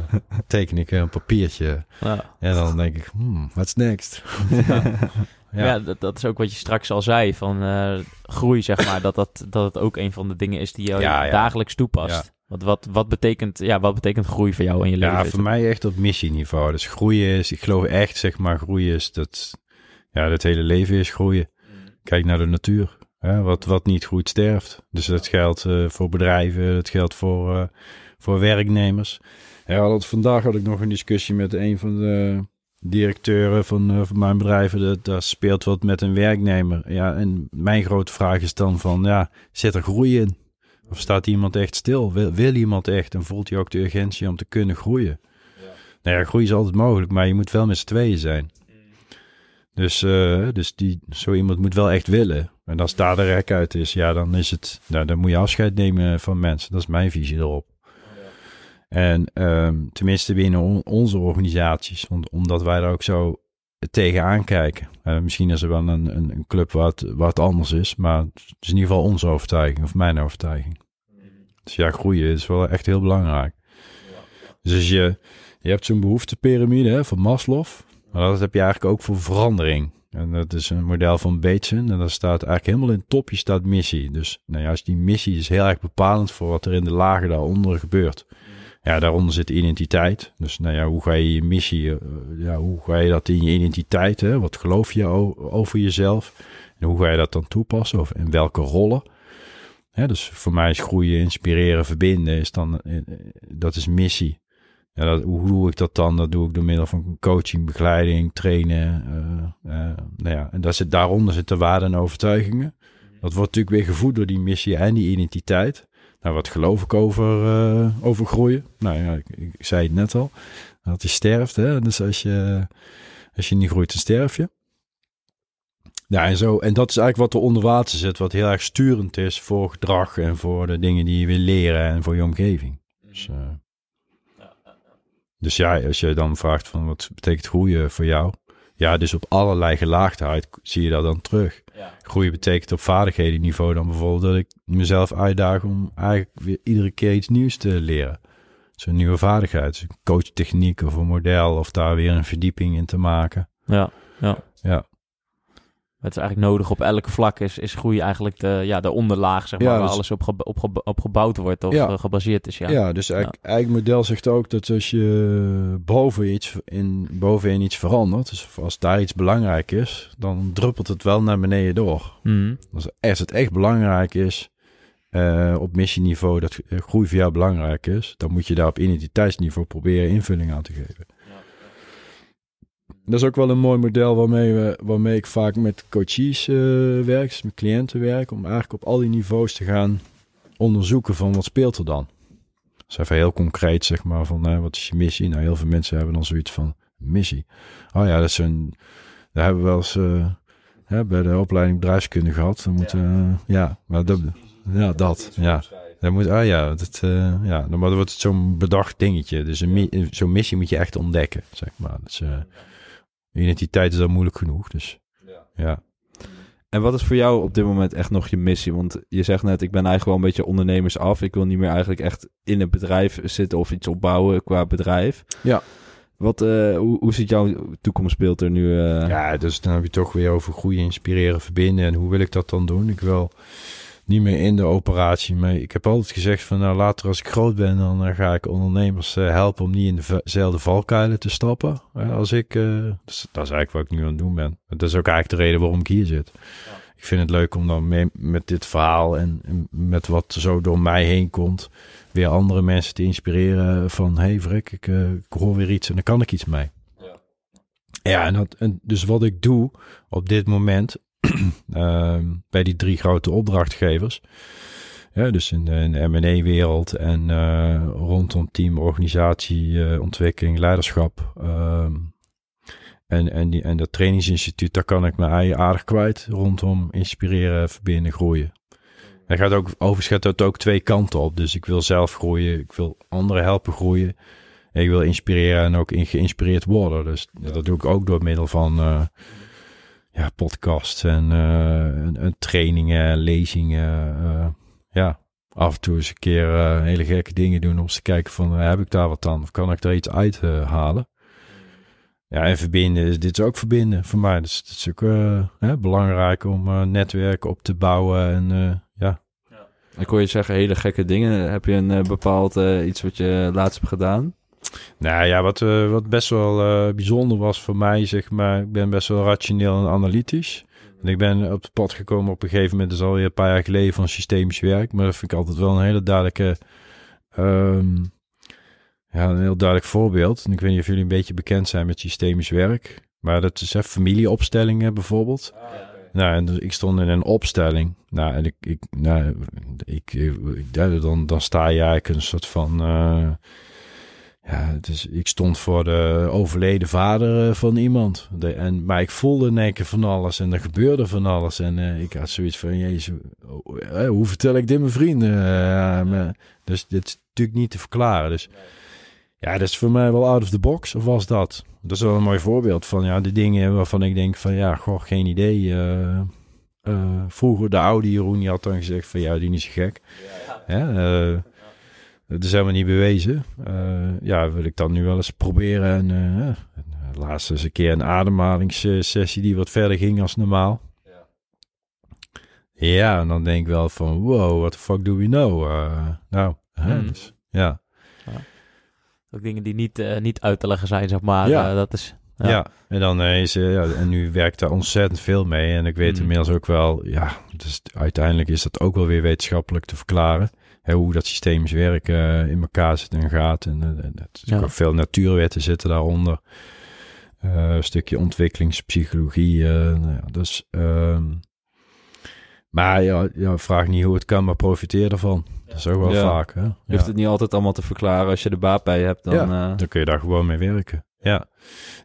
teken ik een papiertje. Ja. En dan denk ik, hmm, what's next? Ja, dat, dat is ook wat je straks al zei, van eh, groei, zeg maar. Dat, dat, dat het ook een van de dingen is die je Ja, ja. dagelijks toepast. Want wat, wat, betekent, ja, wat betekent groei voor jou in je leven? Ja, voor dat- mij echt op missieniveau. Dus groeien is, ik geloof echt, zeg maar, groeien is dat, ja, het hele leven is groeien. Kijk naar de natuur. Hè? Wat, wat niet groeit, sterft. Dus dat geldt eh, voor bedrijven, dat geldt voor, eh, voor werknemers. Ja, het- vandaag had ik nog een discussie met een van de directeuren van, eh, van mijn bedrijven. Dat, daar speelt wat met een werknemer. Ja, en mijn grote vraag is dan van, ja, zit er groei in? Of staat iemand echt stil? Wil, wil iemand echt en voelt hij ook de urgentie om te kunnen groeien? Nou ja, groei is altijd mogelijk, maar je moet wel met z'n tweeën zijn. Dus, eh, dus die, zo iemand moet wel echt willen. En als daar de rek uit is, ja, dan is het, nou, dan moet je afscheid nemen van mensen. Dat is mijn visie erop. En ehm, tenminste binnen on- onze organisaties, om- omdat wij daar ook zo tegenaan kijken. Eh, misschien is er wel een, een, een club waar het anders is, maar het is in ieder geval onze overtuiging of mijn overtuiging. Dus ja, groeien is wel echt heel belangrijk. Dus als je, je hebt zo'n behoeftepyramide van Maslow, maar dat heb je eigenlijk ook voor verandering. En dat is een model van Bateson en daar staat eigenlijk helemaal in het topje staat missie. Dus nou ja, als die missie is heel erg bepalend voor wat er in de lagen daaronder gebeurt. Ja, daaronder zit identiteit. Dus nou ja, hoe ga je je missie, eh, ja, hoe ga je dat in je identiteit, hè? wat geloof je over jezelf? En hoe ga je dat dan toepassen of in welke rollen? Ja, dus voor mij is groeien, inspireren, verbinden, is dan, eh, dat is missie. Ja, dat, hoe doe ik dat dan? Dat doe ik door middel van coaching, begeleiding, trainen. Nou ja, en zit, daaronder zitten waarden en overtuigingen. Dat wordt natuurlijk weer gevoed door die missie en die identiteit. Nou, wat geloof ik over, uh, over groeien? Nou ja, ik, ik, zei het net al. Dat je sterft, hè. Dus als je, als je niet groeit, dan sterf je. Ja, en, zo, en dat is eigenlijk wat er onder water zit, wat heel erg sturend is voor gedrag en voor de dingen die je wil leren en voor je omgeving. Dus, uh, dus ja, als je dan vraagt van wat betekent groeien voor jou? Ja, dus op allerlei gelaagdheid zie je dat dan terug. Ja. Groeien betekent op vaardighedenniveau dan bijvoorbeeld dat ik mezelf uitdaag om eigenlijk weer iedere keer iets nieuws te leren. Zo'n nieuwe vaardigheid, een coachtechniek of een model of daar weer een verdieping in te maken. Ja, ja. Ja. Het is eigenlijk nodig op elke vlak is, is groei eigenlijk de, ja, de onderlaag, zeg maar, Ja, waar dus- alles op, ge- op, ge- op gebouwd wordt of Ja. eh, gebaseerd is. Ja, Ja, dus eigenlijk, eigenlijk model zegt ook dat als je boven iets, in, bovenin iets verandert, dus als daar iets belangrijk is, dan druppelt het wel naar beneden door. Mhm. Als, als het echt belangrijk is, eh, op missieniveau, dat eh, groei voor jou belangrijk is, dan moet je daar op identiteitsniveau proberen invulling aan te geven. Dat is ook wel een mooi model waarmee, we, waarmee ik vaak met coaches eh, werk, met cliënten werk, om eigenlijk op al die niveaus te gaan onderzoeken van wat speelt er dan. Dus even heel concreet, zeg maar, van eh, wat is je missie? Nou, heel veel mensen hebben dan zoiets van, missie. Oh ja, dat is een, daar hebben we wel eens eh, bij de opleiding bedrijfskunde gehad. Dan moet, ja. ja, maar dat, ja, dat, ja. Dan moet, ah ja, dat, eh, ja, dan wordt het zo'n bedacht dingetje. Dus zo'n missie moet je echt ontdekken, zeg maar. Dus, eh, identiteit is dan moeilijk genoeg, dus ja. En wat is voor jou op dit moment echt nog je missie? Want je zegt net, ik ben eigenlijk wel een beetje ondernemers af. Ik wil niet meer eigenlijk echt in een bedrijf zitten of iets opbouwen qua bedrijf. Ja. Wat, eh, hoe, hoe ziet jouw toekomstbeeld er nu? eh? Ja, dus dan heb je toch weer over groeien, inspireren, verbinden. En hoe wil ik dat dan doen? Ik wil niet meer in de operatie mee. Ik heb altijd gezegd van nou later als ik groot ben, dan eh, ga ik ondernemers eh, helpen om niet in dezelfde valkuilen te stappen. als ik, dus dat is eigenlijk wat ik nu aan het doen ben. Dat is ook eigenlijk de reden waarom ik hier zit. Ik vind het leuk om dan mee, met dit verhaal en, en met wat zo door mij heen komt, weer andere mensen te inspireren van hey Frik, ik, ik hoor weer iets en daar kan ik iets mee. Ja, en, dat, en dus wat ik doe op dit moment bij die drie grote opdrachtgevers, dus in de, in de M&A-wereld en eh, rondom team, organisatie, eh, ontwikkeling, leiderschap ehm, en, en, die, en dat trainingsinstituut, daar kan ik mijn aardig kwijt rondom inspireren, verbinden, groeien. En gaat ook, overigens dat ook twee kanten op. Dus ik wil zelf groeien, ik wil anderen helpen groeien. En ik wil inspireren en ook in geïnspireerd worden. Dus dat doe ik ook door middel van eh, ja, podcasts en, eh, en, en trainingen, lezingen. eh, ja, af en toe eens een keer eh, hele gekke dingen doen om te kijken van heb ik daar wat aan of kan ik er iets uit halen. Ja, en verbinden, dit is ook verbinden voor mij. Dus het is ook hè, belangrijk om netwerken op te bouwen en eh, ja, Ik hoor je zeggen hele gekke dingen. Heb je een bepaald iets wat je laatst hebt gedaan? Nou ja, wat, eh, wat best wel eh, bijzonder was voor mij, zeg maar, ik ben best wel rationeel en analytisch. En ik ben op het pad gekomen op een gegeven moment, dat is alweer een paar jaar geleden, van systemisch werk. Maar dat vind ik altijd wel een hele duidelijke, ehm, ja, een heel duidelijk voorbeeld. En ik weet niet of jullie een beetje bekend zijn met systemisch werk. Maar dat is hè, familieopstellingen bijvoorbeeld. Nou, en dus ik stond in een opstelling. Nou, en ik, ik, nou, ik, ik, dan, dan sta je eigenlijk een soort van. eh, ja, is, ik stond voor de overleden vader eh, van iemand. De, en, maar ik voelde in één keer van alles en er gebeurde van alles. En eh, ik had zoiets van, jezus, oh, eh, hoe vertel ik dit mijn vrienden? Maar- dus dit is natuurlijk niet te verklaren. Dus ja, dat is voor mij wel out of the box, of was dat? Dat is wel een mooi voorbeeld van ja, de dingen waarvan ik denk van ja, goh, geen idee. eh, vroeger de oude Jeroen, die had dan gezegd van ja, die is gek. Ja, dat is helemaal niet bewezen. Eh, ja, wil ik dan nu wel eens proberen. En eh, eh, laatst eens een keer een ademhalingssessie die wat verder ging als normaal. Ja, en dan denk ik wel van wow, what the fuck do we know? Nou, Hmm. dus, ja. Ja. Ook dingen die niet, niet uit te leggen zijn, zeg maar. Ja. Dat is, Ja. Ja. en dan is ja, en nu werkt daar ontzettend veel mee. En ik weet Mm. inmiddels ook wel, ja, dus uiteindelijk is dat ook wel weer wetenschappelijk te verklaren. Hè, hoe dat systemisch werken eh, in elkaar zit en gaat. En, eh, en het is Ja. ook veel natuurwetten zitten daaronder. Eh, een stukje ontwikkelingspsychologie. eh, nou ja, dus, ehm, maar ja, ja, vraag niet hoe het kan, maar profiteer ervan. Dat is ook wel Ja. vaak. Hè? Je Ja. hoeft het niet altijd allemaal te verklaren. Als je er baat bij hebt, dan... eh, Dan kun je daar gewoon mee werken. Ja.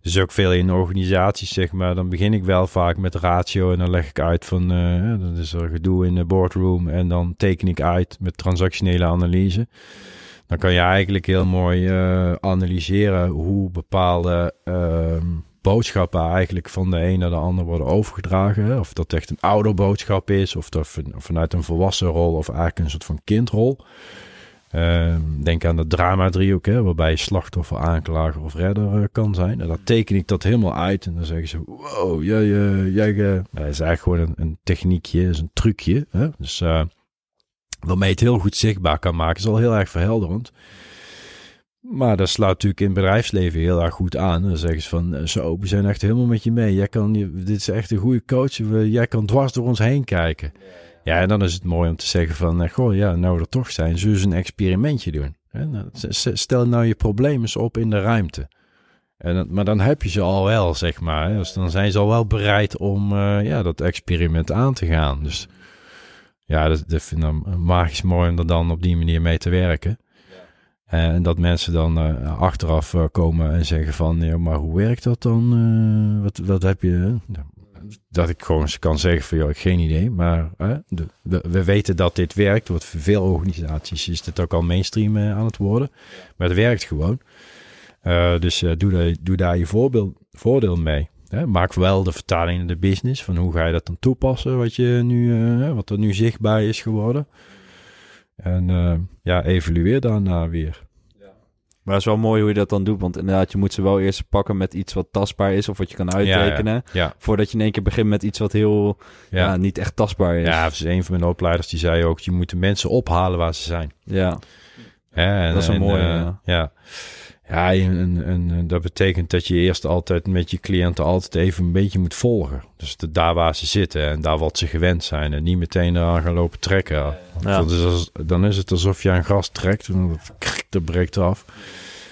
Dus ook veel in organisaties, zeg maar. Dan begin ik wel vaak met ratio en dan leg ik uit van... dan is er gedoe in de boardroom en dan teken ik uit met transactionele analyse. Dan kan je eigenlijk heel mooi eh, analyseren hoe bepaalde ehm, boodschappen eigenlijk van de een naar de ander worden overgedragen. Of dat echt een ouderboodschap is, of dat van- vanuit een volwassen rol of eigenlijk een soort van kindrol. Ehm, denk aan de drama-driehoek, waarbij slachtoffer, aanklager of redder eh, kan zijn. En dan teken ik dat helemaal uit en dan zeggen ze, wow, jij, eh, jij, eh, nou, dat is eigenlijk gewoon een, een techniekje, is een trucje. Hè? Dus eh, waarmee je het heel goed zichtbaar kan maken, is al heel erg verhelderend. Maar dat slaat natuurlijk in het bedrijfsleven heel erg goed aan. Dan zeggen ze van, zo, we zijn echt helemaal met je mee. Jij kan, dit is echt een goede coach. Jij kan dwars door ons heen kijken. Ja, en dan is het mooi om te zeggen van, eh, goh, ja, nou we er toch zijn, zullen we eens een experimentje doen. Nou, Stel nou je probleem eens op in de ruimte. En, maar dan heb je ze al wel, zeg maar. Dus dan zijn ze al wel bereid om eh, ja, dat experiment aan te gaan. Dus ja, dat, dat vind ik dan magisch mooi om er dan op die manier mee te werken. En dat mensen dan eh, achteraf komen en zeggen van, ja, maar hoe werkt dat dan? Wat, wat heb je? Dat ik gewoon eens kan zeggen van, joh, ik geen idee. Maar hè, de, we, we weten dat dit werkt. Want voor veel organisaties is dit ook al mainstream eh, aan het worden. Maar het werkt gewoon. Eh, dus eh, doe, daar, doe daar je voorbeeld, voordeel mee. Hè? Maak wel de vertaling in de business. Van hoe ga je dat dan toepassen? Wat, je nu, wat er nu zichtbaar is geworden. En ja, evalueer daarna weer. Maar het is wel mooi hoe je dat dan doet. Want inderdaad, je moet ze wel eerst pakken met iets wat tastbaar is. Of wat je kan uitrekenen. Ja, Voordat je in één keer begint met iets wat heel ja. niet echt tastbaar is. Ja, dus een van mijn opleiders die zei ook, je moet de mensen ophalen waar ze zijn. ja. En, Dat is een en, mooie, eh, ja. Ja, en, en, dat betekent dat je eerst altijd met je cliënten altijd even een beetje moet volgen. Dus de, daar waar ze zitten en daar wat ze gewend zijn. En niet meteen eraan gaan lopen trekken. Ja. dat is als- dan is het alsof je aan gras trekt en dat, breekt af.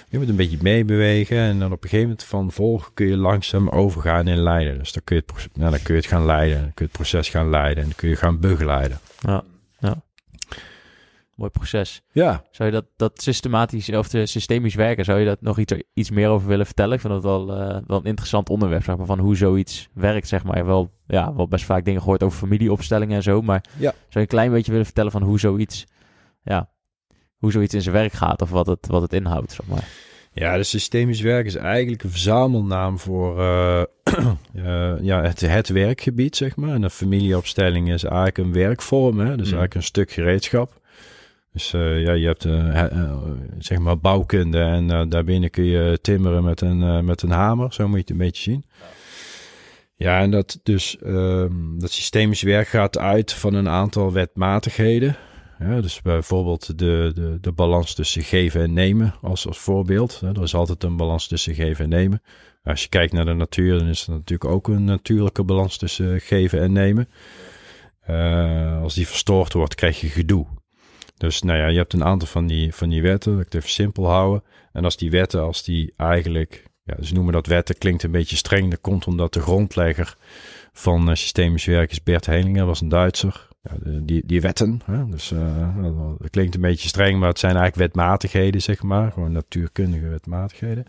Je moet een beetje meebewegen en dan op een gegeven moment van volgen kun je langzaam overgaan in leiden. Dus dan kun je het, nou, dan kun je het gaan leiden, dan kun je het proces gaan leiden en dan kun je gaan begeleiden. Ja. Mooi proces. Ja, Zou je dat, dat systematisch of de systemisch werken, zou je dat nog iets, iets meer over willen vertellen? Ik vind dat wel, eh, wel een interessant onderwerp, zeg maar, van hoe zoiets werkt, zeg maar. Wel, ja, wel best vaak dingen gehoord over familieopstellingen en zo, maar Ja. zou je een klein beetje willen vertellen van hoe zoiets, ja, hoe zoiets in zijn werk gaat of wat het, wat het inhoudt, zeg maar. Ja, de systemisch werk is eigenlijk een verzamelnaam voor eh, eh, ja, het, het werkgebied, zeg maar. En een familieopstelling is eigenlijk een werkvorm, hè? dus eigenlijk een stuk gereedschap. Dus eh, ja, je hebt eh, eh, zeg maar bouwkunde en daarbinnen kun je timmeren met een, met een hamer. Zo moet je het een beetje zien. Ja, en dat dus ehm, dat systemisch werk gaat uit van een aantal wetmatigheden. Ja, dus bijvoorbeeld de, de, de balans tussen geven en nemen als, als voorbeeld. Hè, Er is altijd een balans tussen geven en nemen. Als je kijkt naar de natuur, dan is er natuurlijk ook een natuurlijke balans tussen geven en nemen. Als die verstoord wordt, krijg je gedoe. Dus nou ja, je hebt een aantal van die, van die wetten, dat ik het even simpel houden. En als die wetten, als die eigenlijk, ja, ze noemen dat wetten, klinkt een beetje streng. Dat komt omdat de grondlegger van eh, systemisch werk is Bert Hellinger, was een Duitser. Ja, die, die wetten, hè? dus eh, dat- dat klinkt een beetje streng, maar het zijn eigenlijk wetmatigheden, zeg maar. Gewoon natuurkundige wetmatigheden.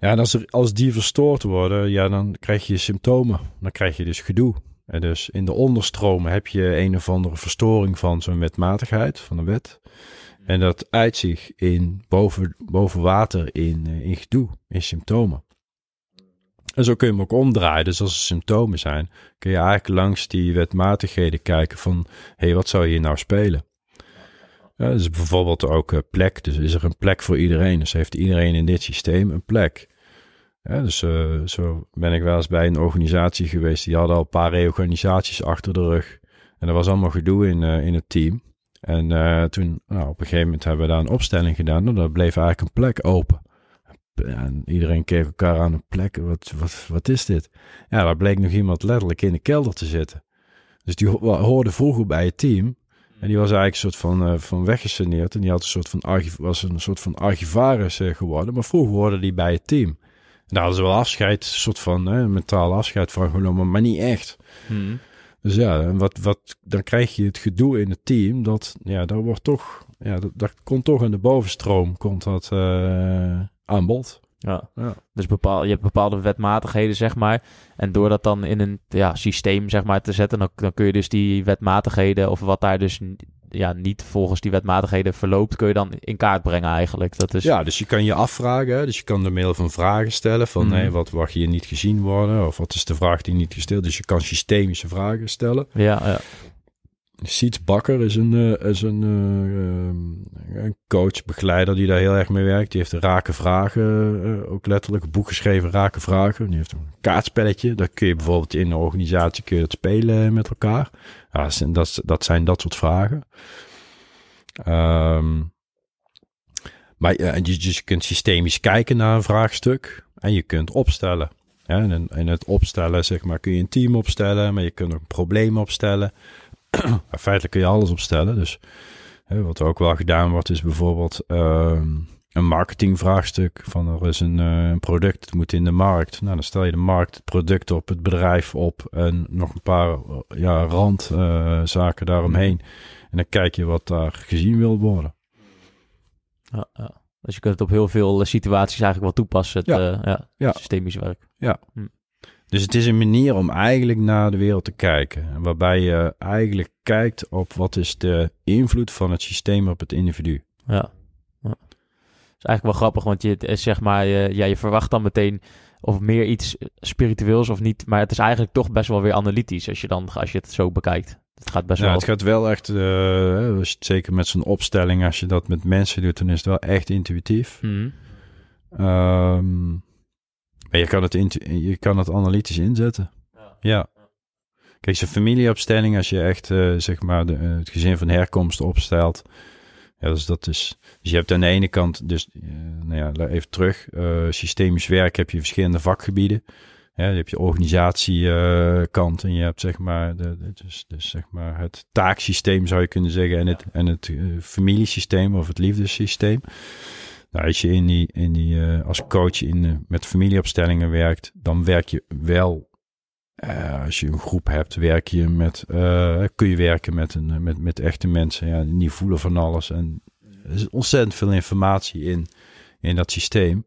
Ja, en als, er, als die verstoord worden, ja, dan krijg je symptomen. Dan krijg je dus gedoe. En dus in de onderstromen heb je een of andere verstoring van zo'n wetmatigheid, van een wet. En dat uit zich in boven, boven water in, eh, in gedoe, in symptomen. En zo kun je hem ook omdraaien. Dus als er symptomen zijn, kun je eigenlijk langs die wetmatigheden kijken van... hé, hey, wat zou hier nou spelen? Ja, dus bijvoorbeeld ook eh, plek. Dus is er een plek voor iedereen? Dus heeft iedereen in dit systeem een plek? Dus eh, zo ben ik wel eens bij een organisatie geweest. Die hadden al een paar reorganisaties achter de rug. En er was allemaal gedoe in, eh, in het team. En eh, toen, nou, op een gegeven moment hebben we daar een opstelling gedaan. En daar bleef eigenlijk een plek open. En iedereen keek elkaar aan een plek. Wat, wat, wat is dit? Ja, daar bleek nog iemand letterlijk in de kelder te zitten. Dus die ho- hoorde vroeger bij het team. En die was eigenlijk een soort van, eh van weggesaneerd. En die had een soort van was een soort van archivaris geworden. Maar vroeger hoorde die bij het team. Daar hadden ze wel afscheid, een soort van eh, mentaal afscheid van genomen, maar niet echt. Mhm. Dus ja, en wat, wat, dan krijg je het gedoe in het team. Dat, ja, daar wordt toch, ja, dat, dat komt toch in de bovenstroom, komt dat eh, aan bod. Ja. Ja. Dus bepaal, je hebt bepaalde wetmatigheden, zeg maar. En door dat dan in een ja, systeem, zeg maar, te zetten, dan, dan kun je dus die wetmatigheden, of wat daar dus ja, niet volgens die wetmatigheden verloopt, kun je dan in kaart brengen eigenlijk. Dat is, Ja, dus je kan je afvragen. hè. Dus je kan door middel van vragen stellen. Van nee, wat mag hier niet gezien worden? Of wat is de vraag die niet gesteld? Dus je kan systemische vragen stellen. ja, ja. Siets Bakker is een, eh, is een, eh, ehm, een coach, begeleider die daar heel erg mee werkt. Die heeft de rake vragen, eh, ook letterlijk een boek geschreven, rake vragen. Die heeft een kaartspelletje. Dat kun je bijvoorbeeld in een organisatie kun spelen met elkaar. Ja, dat, zijn, dat, zijn dat soort vragen. Ehm, maar je, je kunt systemisch kijken naar een vraagstuk en je kunt opstellen. Ja, en in het opstellen, zeg maar, kun je een team opstellen, maar je kunt ook een probleem opstellen. Feitelijk kun je alles opstellen. Dus hè, wat er ook wel gedaan wordt, is bijvoorbeeld ehm, een marketingvraagstuk. Van er is een, eh, een product, het moet in de markt. Nou, dan stel je de markt, het product op, het bedrijf op en nog een paar eh, ja, randzaken daaromheen. En dan kijk je wat daar gezien wil worden. ja, ja. Dus je kunt het op heel veel eh, situaties eigenlijk wel toepassen, het Ja. eh, ja, Ja. systemisch werk. Dus het is een manier om eigenlijk naar de wereld te kijken. Waarbij je eigenlijk kijkt op wat is de invloed van het systeem op het individu. Ja. ja. is eigenlijk wel grappig, want je, zeg maar, je, ja, je verwacht dan meteen of meer iets spiritueels of niet. Maar het is eigenlijk toch best wel weer analytisch als je, dan, als je het zo bekijkt. Het gaat best Ja, wel... het gaat wel echt, eh, het zeker met zo'n opstelling, als je dat met mensen doet, dan is het wel echt intuïtief. Ehm, maar je kan, het je kan het analytisch inzetten. Ja. Ja. Kijk, zo'n familieopstelling, als je echt, eh, zeg maar, de, eh, het gezin van herkomst opstelt. Ja, dus dat is. Dus je hebt aan de ene kant, dus, eh, nou ja, even terug. systemisch werk heb je verschillende vakgebieden. Ja, je hebt je organisatiekant en je hebt zeg maar, de, de- dus, dus zeg maar het taaksysteem zou je kunnen zeggen en het, en het familiesysteem of het liefdessysteem. Nou, als je in die, in die, eh, als coach in, met familieopstellingen werkt, dan werk je wel, eh, als je een groep hebt, werk je met, eh, kun je werken met, een, met, met echte mensen, ja, die voelen van alles. En er is ontzettend veel informatie in, in dat systeem.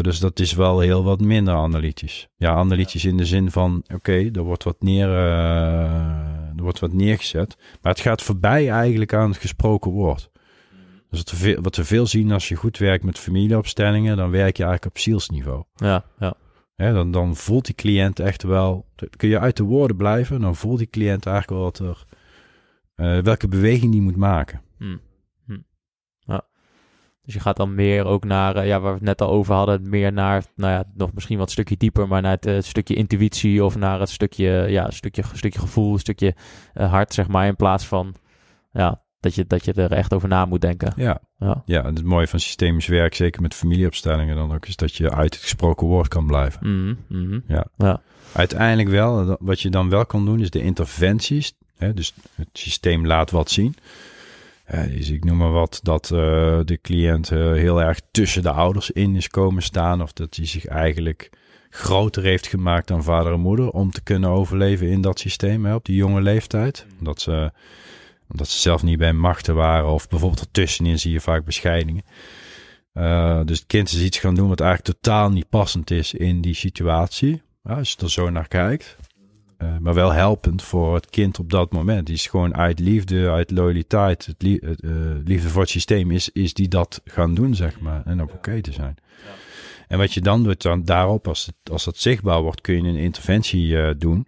Dus dat is wel heel wat minder analytisch. Ja, analytisch in de zin van, oké, er wordt wat neer, er wordt wat neergezet. Maar het gaat voorbij eigenlijk aan het gesproken woord. Dus wat we, veel, wat we veel zien als je goed werkt met familieopstellingen, dan werk je eigenlijk op zielsniveau. Ja, ja. Dan, dan voelt die cliënt echt wel, kun je uit de woorden blijven, dan voelt die cliënt eigenlijk wel wat er, eh, welke beweging die moet maken. Hm. Hm. ja. Dus je gaat dan meer ook naar, eh, ja, waar we het net al over hadden, meer naar, nou ja, nog misschien wat stukje dieper, maar naar het eh, stukje intuïtie of naar het stukje, ja, stukje, stukje gevoel, een stukje hart, zeg maar, in plaats van, ja, dat je, dat je er echt over na moet denken. Ja, Ja. ja en het mooie van systemisch werk, zeker met familieopstellingen dan ook, is dat je uit het gesproken woord kan blijven. Mhm, mhm. Ja. Ja. Uiteindelijk wel, wat je dan wel kan doen, is de interventies. Hè, dus het systeem laat wat zien. Eh, dus ik noem maar wat, dat eh, de cliënt eh, heel erg tussen de ouders in is komen staan. Of dat hij zich eigenlijk groter heeft gemaakt dan vader en moeder. Om te kunnen overleven in dat systeem hè, op die jonge leeftijd. Omdat ze, omdat ze zelf niet bij machten waren. Of bijvoorbeeld ertussenin zie je vaak bescheidingen. Eh, dus het kind is iets gaan doen wat eigenlijk totaal niet passend is in die situatie. Ja, als je er zo naar kijkt. Eh, maar wel helpend voor het kind op dat moment. Die is gewoon uit liefde, uit loyaliteit, het, eh, liefde voor het systeem, is, is die dat gaan doen, zeg maar. En op oké te zijn. En wat je dan doet, dan daarop, als, het, als dat zichtbaar wordt, kun je een interventie doen.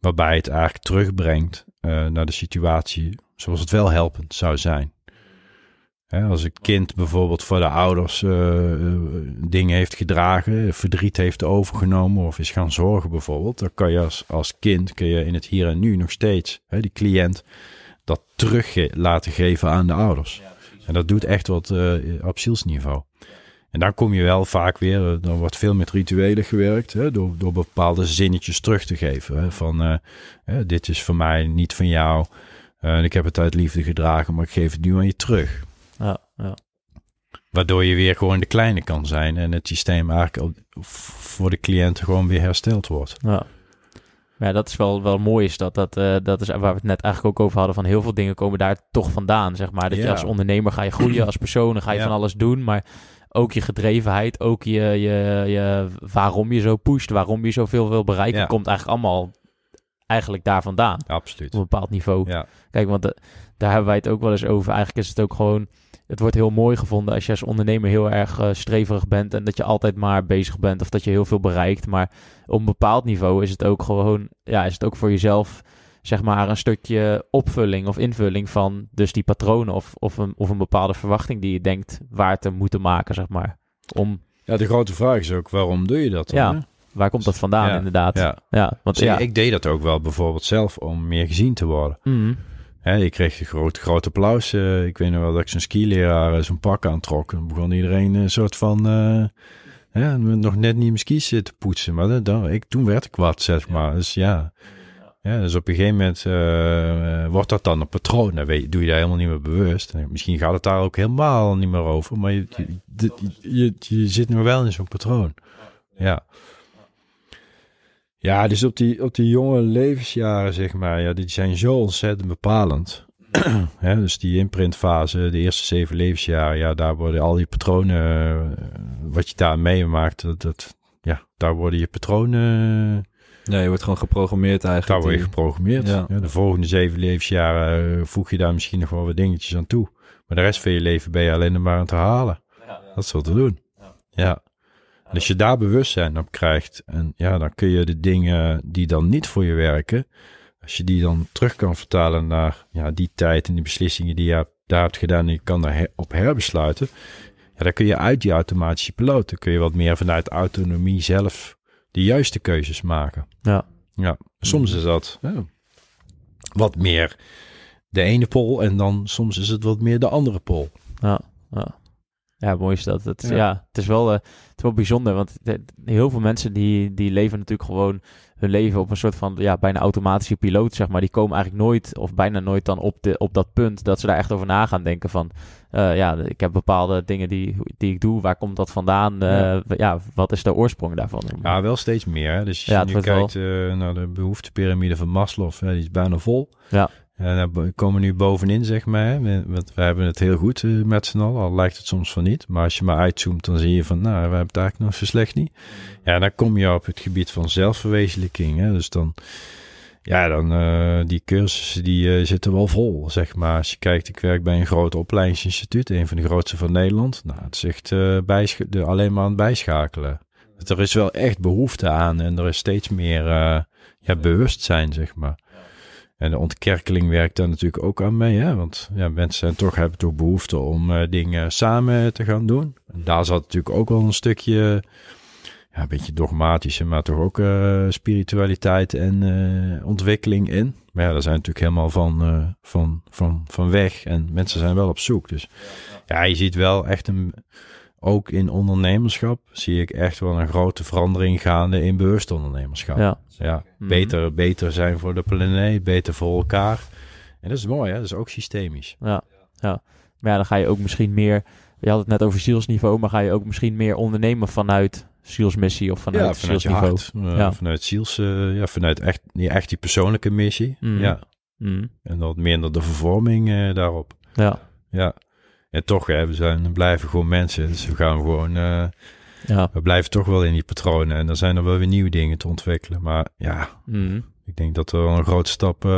Waarbij het eigenlijk terugbrengt naar de situatie zoals het wel helpend zou zijn. Hè, als een kind bijvoorbeeld voor de ouders eh, eh, dingen heeft gedragen, verdriet heeft overgenomen of is gaan zorgen bijvoorbeeld, dan kan je als, als kind kun je in het hier en nu nog steeds, hè, die cliënt, dat terug laten geven aan de ouders. En dat doet echt wat eh, op zielsniveau. En dan kom je wel vaak weer, dan wordt veel met rituelen gewerkt, hè, door, door bepaalde zinnetjes terug te geven. Hè, van dit is voor mij niet van jou. En ik heb het uit liefde gedragen, maar ik geef het nu aan je terug. Ja, ja. Waardoor je weer gewoon de kleine kan zijn en het systeem eigenlijk voor de cliënt gewoon weer hersteld wordt. Ja. Maar ja, dat is wel, wel mooi is dat, dat, eh, dat is waar we het net eigenlijk ook over hadden, van heel veel dingen komen daar toch vandaan, zeg maar. Dat je als ondernemer ga je groeien, als persoon dan ga je Ja. van alles doen, maar ook je gedrevenheid, ook je, je, je, waarom je zo pusht, waarom je zoveel wil bereiken, Ja. komt eigenlijk allemaal eigenlijk daar vandaan, Absoluut. op een bepaald niveau. Ja, Kijk, want eh, daar hebben wij het ook wel eens over. Eigenlijk is het ook gewoon. Het wordt heel mooi gevonden als je als ondernemer heel erg eh, streverig bent en dat je altijd maar bezig bent of dat je heel veel bereikt. Maar op een bepaald niveau is het ook gewoon, ja, is het ook voor jezelf, zeg maar, een stukje opvulling of invulling van dus die patronen of, of, een, of een bepaalde verwachting die je denkt waar te moeten maken, zeg maar. Om, ja, de grote vraag is ook, waarom doe je dat dan? Ja, hè? Waar komt dat vandaan Ja, inderdaad? Ja. Ja, want Dus ja. ik deed dat ook wel bijvoorbeeld zelf om meer gezien te worden. Hè, ik kreeg een groot, groot applaus. eh, ik weet nog wel dat ik zo'n skileraar eh, zo'n pak aantrok. Dan begon iedereen een soort van... eh, hè, nog net niet mijn skis te poetsen. Maar dat, dat- ik, toen werd ik wat, zeg maar. Dus ja... Ja, dus op een gegeven moment wordt dat dan een patroon. Dan weet, doe je daar helemaal niet meer bewust. En misschien gaat het daar ook helemaal niet meer over. Maar je, je, je, je, je zit nog wel in zo'n patroon. Ja. Ja, dus op die, op die jonge levensjaren, zeg maar, ja, die zijn zo ontzettend bepalend. Hè, dus die imprintfase, de eerste zeven levensjaren, ja, daar worden al die patronen, eh, wat je daar meemaakt, dat, dat, ja, daar worden je patronen, Ja, je wordt gewoon geprogrammeerd daar eigenlijk. word je geprogrammeerd. Ja. Ja, de volgende zeven levensjaren eh, voeg je daar misschien nog wel wat dingetjes aan toe. Maar de rest van je leven ben je alleen nog maar aan het herhalen. Dat is wat te doen. Ja. En als je daar bewustzijn op krijgt, en ja, dan kun je de dingen die dan niet voor je werken, als je die dan terug kan vertalen naar ja, die tijd en die beslissingen die je daar hebt gedaan en je kan daar her- op herbesluiten, ja, dan kun je uit die automatische piloot, dan kun je wat meer vanuit autonomie zelf de juiste keuzes maken. Ja. Ja, soms is dat ja, wat meer de ene pol en dan soms is het wat meer de andere pol. Ja, ja. Ja mooi is dat. Het, Ja. ja. het, is wel, eh, het is wel bijzonder, want de- heel veel mensen die, die leven natuurlijk gewoon hun leven op een soort van ja, bijna automatische piloot, zeg maar. Die komen eigenlijk nooit of bijna nooit dan op, de, op dat punt dat ze daar echt over na gaan denken van, eh, ja, ik heb bepaalde dingen die, die ik doe, waar komt dat vandaan? Eh, Ja. ja. wat is de oorsprong daarvan? Ja, wel steeds meer. Hè? Dus als Ja, je het nu kijkt eh, naar de behoeftepyramide van Maslow, hè, die is bijna vol. Ja. En bo- komen we nu bovenin, zeg maar. want we hebben het heel goed eh, met z'n allen, al lijkt het soms van niet. Maar als je maar uitzoomt, dan zie je van, nou, we hebben het eigenlijk nog zo slecht niet. Ja, dan kom je op het gebied van zelfverwezenlijking. Hè? Dus dan, ja, dan eh, die cursussen die eh, zitten wel vol, zeg maar. Als je kijkt, ik werk bij een groot opleidingsinstituut, een van de grootste van Nederland. Nou, het is echt eh, de, alleen maar aan het bijschakelen. Er is wel echt behoefte aan en er is steeds meer eh, ja, bewustzijn, zeg maar. En de ontkerkeling werkt daar natuurlijk ook aan mee, hè? want ja, mensen zijn toch, hebben toch behoefte om eh, dingen samen te gaan doen. En daar zat natuurlijk ook wel een stukje, ja, een beetje dogmatische, maar toch ook eh, spiritualiteit en eh, ontwikkeling in. Maar ja, daar zijn natuurlijk helemaal van, van, van, van weg en mensen zijn wel op zoek. Dus ja, je ziet wel echt een, ook in ondernemerschap zie ik echt wel een grote verandering gaande in bewust ondernemerschap. Ja, Ja, Mhm. beter, beter zijn voor de planeet, beter voor elkaar. En dat is mooi, hè? Dat is ook systemisch. ja, ja. Maar ja, dan ga je ook misschien meer, je had het net over zielsniveau, maar ga je ook misschien meer ondernemen vanuit zielsmissie of vanuit, ja, vanuit je zielsniveau. hart. eh, Ja. Vanuit ziels, eh, ja, vanuit echt, die, echt die persoonlijke missie. Mhm. Ja, Mhm. en wat minder de vervorming eh, daarop. Ja, Ja. En toch, hè, we zijn, we blijven gewoon mensen. Dus we gaan gewoon, eh, ja. we blijven toch wel in die patronen. En dan zijn er wel weer nieuwe dingen te ontwikkelen. Maar ja, Mhm. ik denk dat we wel een grote stap eh,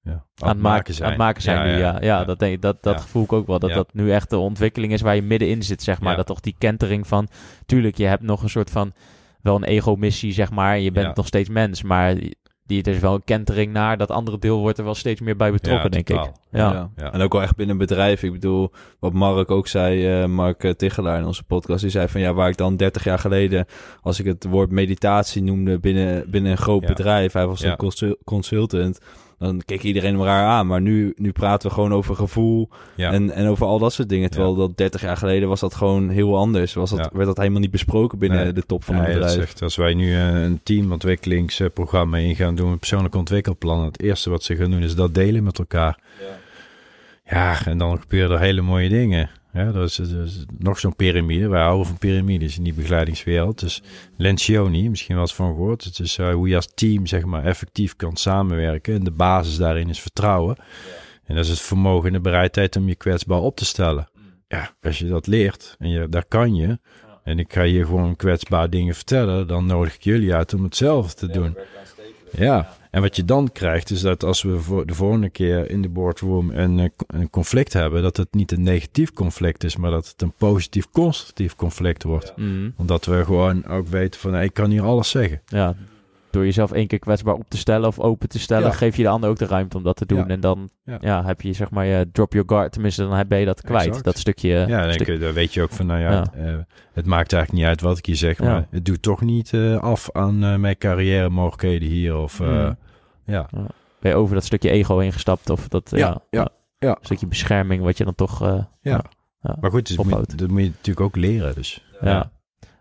ja, aan, aan het maken zijn. Aan het maken zijn nu, ja. Ja, dat, denk ik, dat, dat Ja. gevoel ik ook wel. Dat Ja. dat nu echt de ontwikkeling is waar je middenin zit, zeg maar. Ja. Dat toch die kentering van... Tuurlijk, je hebt nog een soort van... Wel een ego-missie, zeg maar. Je bent Ja. nog steeds mens, maar... Die, er is wel een kentering naar. Dat andere deel wordt er wel steeds meer bij betrokken, Ja, denk totaal. ik. Ja. Ja. Ja. En ook wel echt binnen een bedrijf. Ik bedoel, wat Mark ook zei, eh, Mark eh, Tichelaar in onze podcast, die zei van ja, waar ik dan 30 jaar geleden, als ik het woord meditatie noemde binnen, binnen een groot Ja. bedrijf, hij was Ja. een consul- consultant, dan keek iedereen hem raar aan. Maar nu, nu praten we gewoon over gevoel Ja. en, en over al dat soort dingen. Terwijl dat 30 jaar geleden was dat gewoon heel anders. Was dat, Ja. werd dat helemaal niet besproken binnen Nee. de top van is bedrijf. echt, als wij nu eh, een teamontwikkelingsprogramma ingaan doen, een persoonlijk ontwikkelplan. Het eerste wat ze gaan doen is dat delen met elkaar. Ja, en dan gebeuren er hele mooie dingen. Ja, dat is, dat is nog zo'n piramide. Wij houden van piramides in die begeleidingswereld. Dus Lencioni, misschien wel eens van gehoord. Het is eh, hoe je als team zeg maar effectief kan samenwerken. En de basis daarin is vertrouwen. En dat is het vermogen en de bereidheid om je kwetsbaar op te stellen. Ja, als je dat leert en je, daar kan je. En ik ga je gewoon kwetsbaar dingen vertellen. Dan nodig ik jullie uit om hetzelfde te doen. Ja, en wat je dan krijgt is dat als we voor de volgende keer in de boardroom een, eh, een conflict hebben, dat het niet een negatief conflict is, maar dat het een positief constructief conflict wordt. Mhm. Omdat we gewoon ook weten van, ik kan hier alles zeggen. ja, door jezelf één keer kwetsbaar op te stellen of open te stellen, Ja. geef je de ander ook de ruimte om dat te doen. Ja. En dan Ja. ja. heb je zeg maar je drop your guard, tenminste dan ben je dat kwijt. Exact. Dat stukje. Ja, dan, stuk- je- dan weet je ook van, nou ja, Ja. eh, het maakt eigenlijk niet uit wat ik hier zeg, Ja. maar het doet toch niet eh, af aan eh, mijn carrière mogelijkheden hier. Of, eh, Mm. ja. ben je over dat stukje ego heen gestapt of dat ja, Ja, ja, stukje bescherming wat je dan toch eh, Ja. ja. Maar goed, dus moet, dat moet je natuurlijk ook leren. Dus. Ja.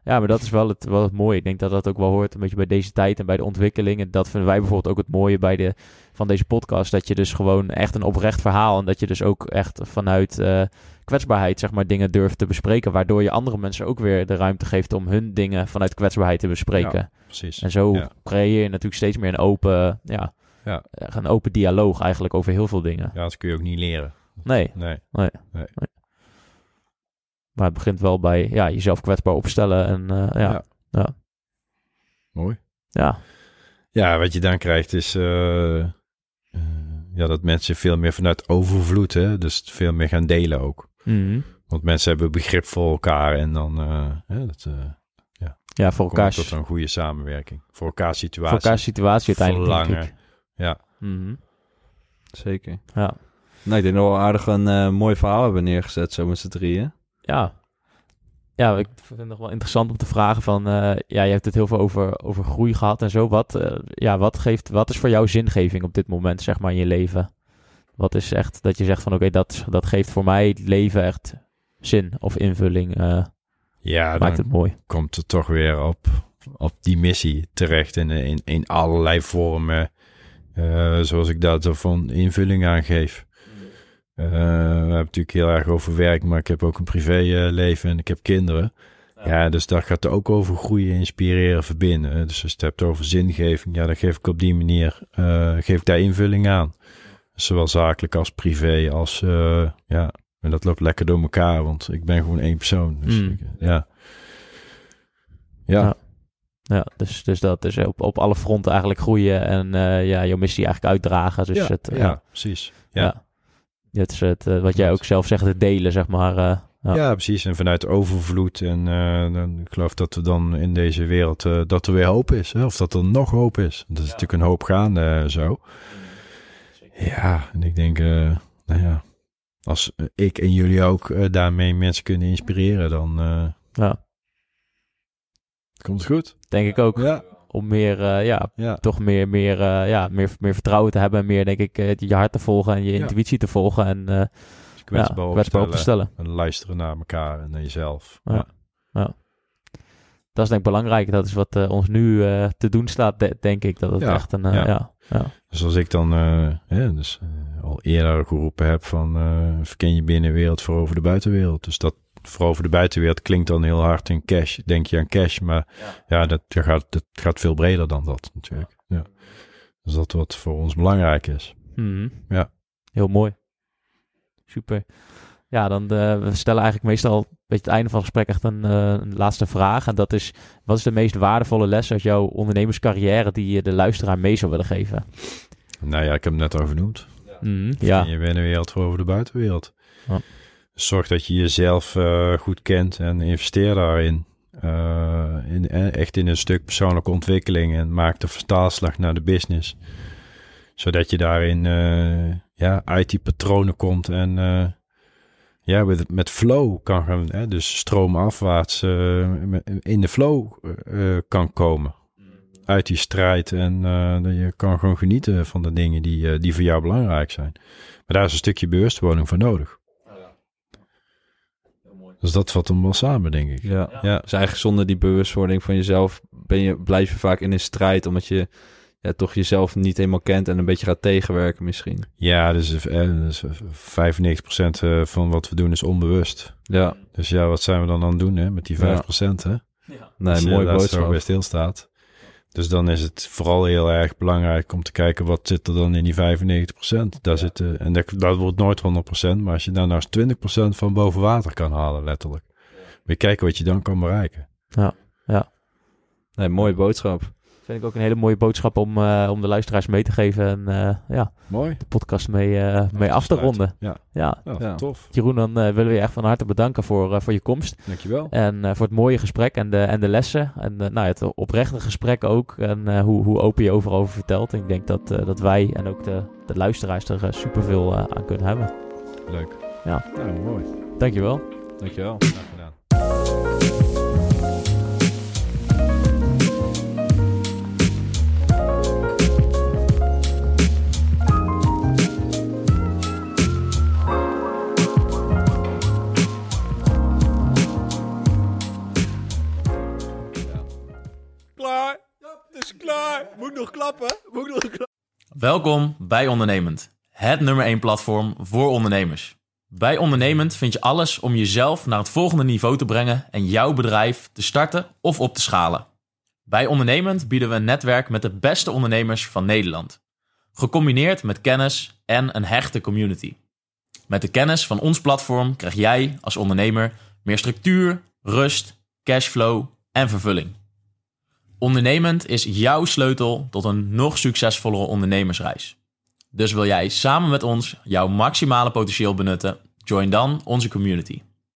Ja. maar dat is wel het, wel het mooie. Ik denk dat dat ook wel hoort een beetje bij deze tijd en bij de ontwikkeling. En dat vinden wij bijvoorbeeld ook het mooie bij de, van deze podcast. Dat je dus gewoon echt een oprecht verhaal en dat je dus ook echt vanuit eh, kwetsbaarheid zeg maar dingen durft te bespreken. Waardoor je andere mensen ook weer de ruimte geeft om hun dingen vanuit kwetsbaarheid te bespreken. Precies. En zo Ja. creëer je natuurlijk steeds meer een open, ja, Ja. echt een open dialoog eigenlijk over heel veel dingen. Ja, dat kun je ook niet leren. Nee, Nee. Maar het begint wel bij ja, jezelf kwetsbaar opstellen. En eh, ja, Ja. ja. Mooi. ja. Ja, wat je dan krijgt is eh, eh, ja, dat mensen veel meer vanuit overvloed, hè, dus veel meer gaan delen ook. Mhm. Want mensen hebben begrip voor elkaar en dan eh, hè, dat, eh Ja, voor komt elkaar, tot een goede samenwerking. Voor elkaar voor situatie. elkaar situatie uiteindelijk, denk verlangen. ik. Ja. Mhm. Zeker. Ja. Nou, ik denk dat we wel aardig een eh, mooi verhaal hebben neergezet, zo met z'n drieën. Ja. Ja, ik vind het nog wel interessant om te vragen van... eh, ja, je hebt het heel veel over, over groei gehad en zo. Wat, eh, ja, wat, geeft, wat is voor jou zingeving op dit moment, zeg maar, in je leven? Wat is echt dat je zegt van... Oké, dat, dat geeft voor mij het leven echt zin of invulling. eh, Ja, dan maakt het mooi. komt het toch weer op, op die missie terecht in, in, in allerlei vormen. zoals ik dat van invulling aan geef. Eh, we hebben natuurlijk heel erg over werk, maar ik heb ook een privéleven en ik heb kinderen. Ja. dus daar gaat het ook over groeien, inspireren, verbinden. Dus als je het hebt over zingeving, ja, dan geef ik op die manier, eh, geef ik daar invulling aan. Zowel zakelijk als privé, als, eh, ja, en dat loopt lekker door elkaar, want ik ben gewoon één persoon. Dus Mm. ik, ja. Ja, Ja. Ja, dus, dus dat is op, op alle fronten eigenlijk groeien en eh, ja, jouw missie eigenlijk uitdragen. Dus ja, het, ja, precies. Ja. Het is het, eh, wat jij ook zelf zegt, het delen, zeg maar. eh, Ja. Ja. precies. En vanuit overvloed. En eh, dan, ik geloof dat we dan in deze wereld, dat er weer hoop is. Hè? Of dat er nog hoop is. Er is natuurlijk een hoop gaande zo. Ja, en ik denk, nou ja, als ik en jullie ook daarmee mensen kunnen inspireren, dan ja, komt het goed. denk ik ook. Ja, Om meer, eh, ja, ja. toch meer, meer, eh, ja, meer, meer vertrouwen te hebben. En meer, denk ik, eh, je hart te volgen en je Ja. intuïtie te volgen. En eh, kwetsbaar, ja, kwetsbaar op te stellen. En luisteren naar elkaar en naar jezelf. Ja. Ja. Dat is denk ik belangrijk. Dat is wat ons nu te doen staat, de- denk ik. Dat het echt een, ja. Dus als ik dan dus, al eerder geroepen heb van verken je binnenwereld voor over de buitenwereld. Dus dat voor over de buitenwereld klinkt dan heel hard in cash. Denk je aan cash, maar ja, dat, dat, gaat, dat gaat veel breder dan dat natuurlijk. Ja. Dus dat wat voor ons belangrijk is. Mhm. Ja. Heel mooi. Super. Ja, dan eh, we stellen eigenlijk meestal een beetje het einde van het gesprek echt een, eh, een laatste vraag. En dat is, wat is de meest waardevolle les uit jouw ondernemerscarrière die je de luisteraar mee zou willen geven? Nou ja, ik heb het net al genoemd. Mhm. Ja. Ja, Je binnenwereld voor over de buitenwereld. Ja. Zorg dat je jezelf eh, goed kent en investeer daarin. Eh, in, eh, echt in een stuk persoonlijke ontwikkeling en maak de vertaalslag naar de business. Zodat je daarin ja, uit die patronen komt en ja, met, met flow kan gaan. Hè, dus stroomafwaarts in de flow kan komen. uit die strijd en dat je kan gewoon genieten van de dingen die, die voor jou belangrijk zijn. Maar daar is een stukje bewustwording voor nodig. Dus dat vat hem wel samen, denk ik. Ja. Ja. Dus eigenlijk zonder die bewustwording van jezelf ben je, blijf je vaak in een strijd, omdat je ja, toch jezelf niet helemaal kent en een beetje gaat tegenwerken misschien. Ja, dus, eh, dus 95% eh, van wat we doen is onbewust. Ja, Dus ja, wat zijn we dan aan het doen hè, met die 5%? Hè? nee, Als je mooi daar zo boodschap. bij stilstaat. Dus dan is het vooral heel erg belangrijk om te kijken wat zit er dan in die 95%. Daar zitten, en dat, dat wordt nooit 100%, maar als je daar nou eens 20% van boven water kan halen, letterlijk. Je kijken wat je dan kan bereiken. Nee, mooie boodschap. Vind ik ook een hele mooie boodschap om, eh, om de luisteraars mee te geven. En eh, ja, Mooi. de podcast mee, eh, mee af te ronden. Ja, Ja, ja, Ja. tof. Jeroen, dan eh, willen we je echt van harte bedanken voor, eh, voor je komst. Dankjewel. En eh, voor het mooie gesprek en de, en de lessen. En nou, het oprechte gesprek ook. En eh, hoe, hoe open je overal over vertelt. Ik denk dat, eh, dat wij en ook de, de luisteraars er super superveel aan kunnen hebben. Leuk. Ja. Nou, mooi. Dankjewel. Dankjewel. Graag klaar. Moet nog klappen. Moet nog klappen. Welkom bij Ondernemend, het nummer 1 platform voor ondernemers. Bij Ondernemend vind je alles om jezelf naar het volgende niveau te brengen en jouw bedrijf te starten of op te schalen. Bij Ondernemend bieden we een netwerk met de beste ondernemers van Nederland. Gecombineerd met kennis en een hechte community. Met de kennis van ons platform krijg jij als ondernemer meer structuur, rust, cashflow en vervulling. Ondernemend is jouw sleutel tot een nog succesvollere ondernemersreis. Dus wil jij samen met ons jouw maximale potentieel benutten? Join dan onze community.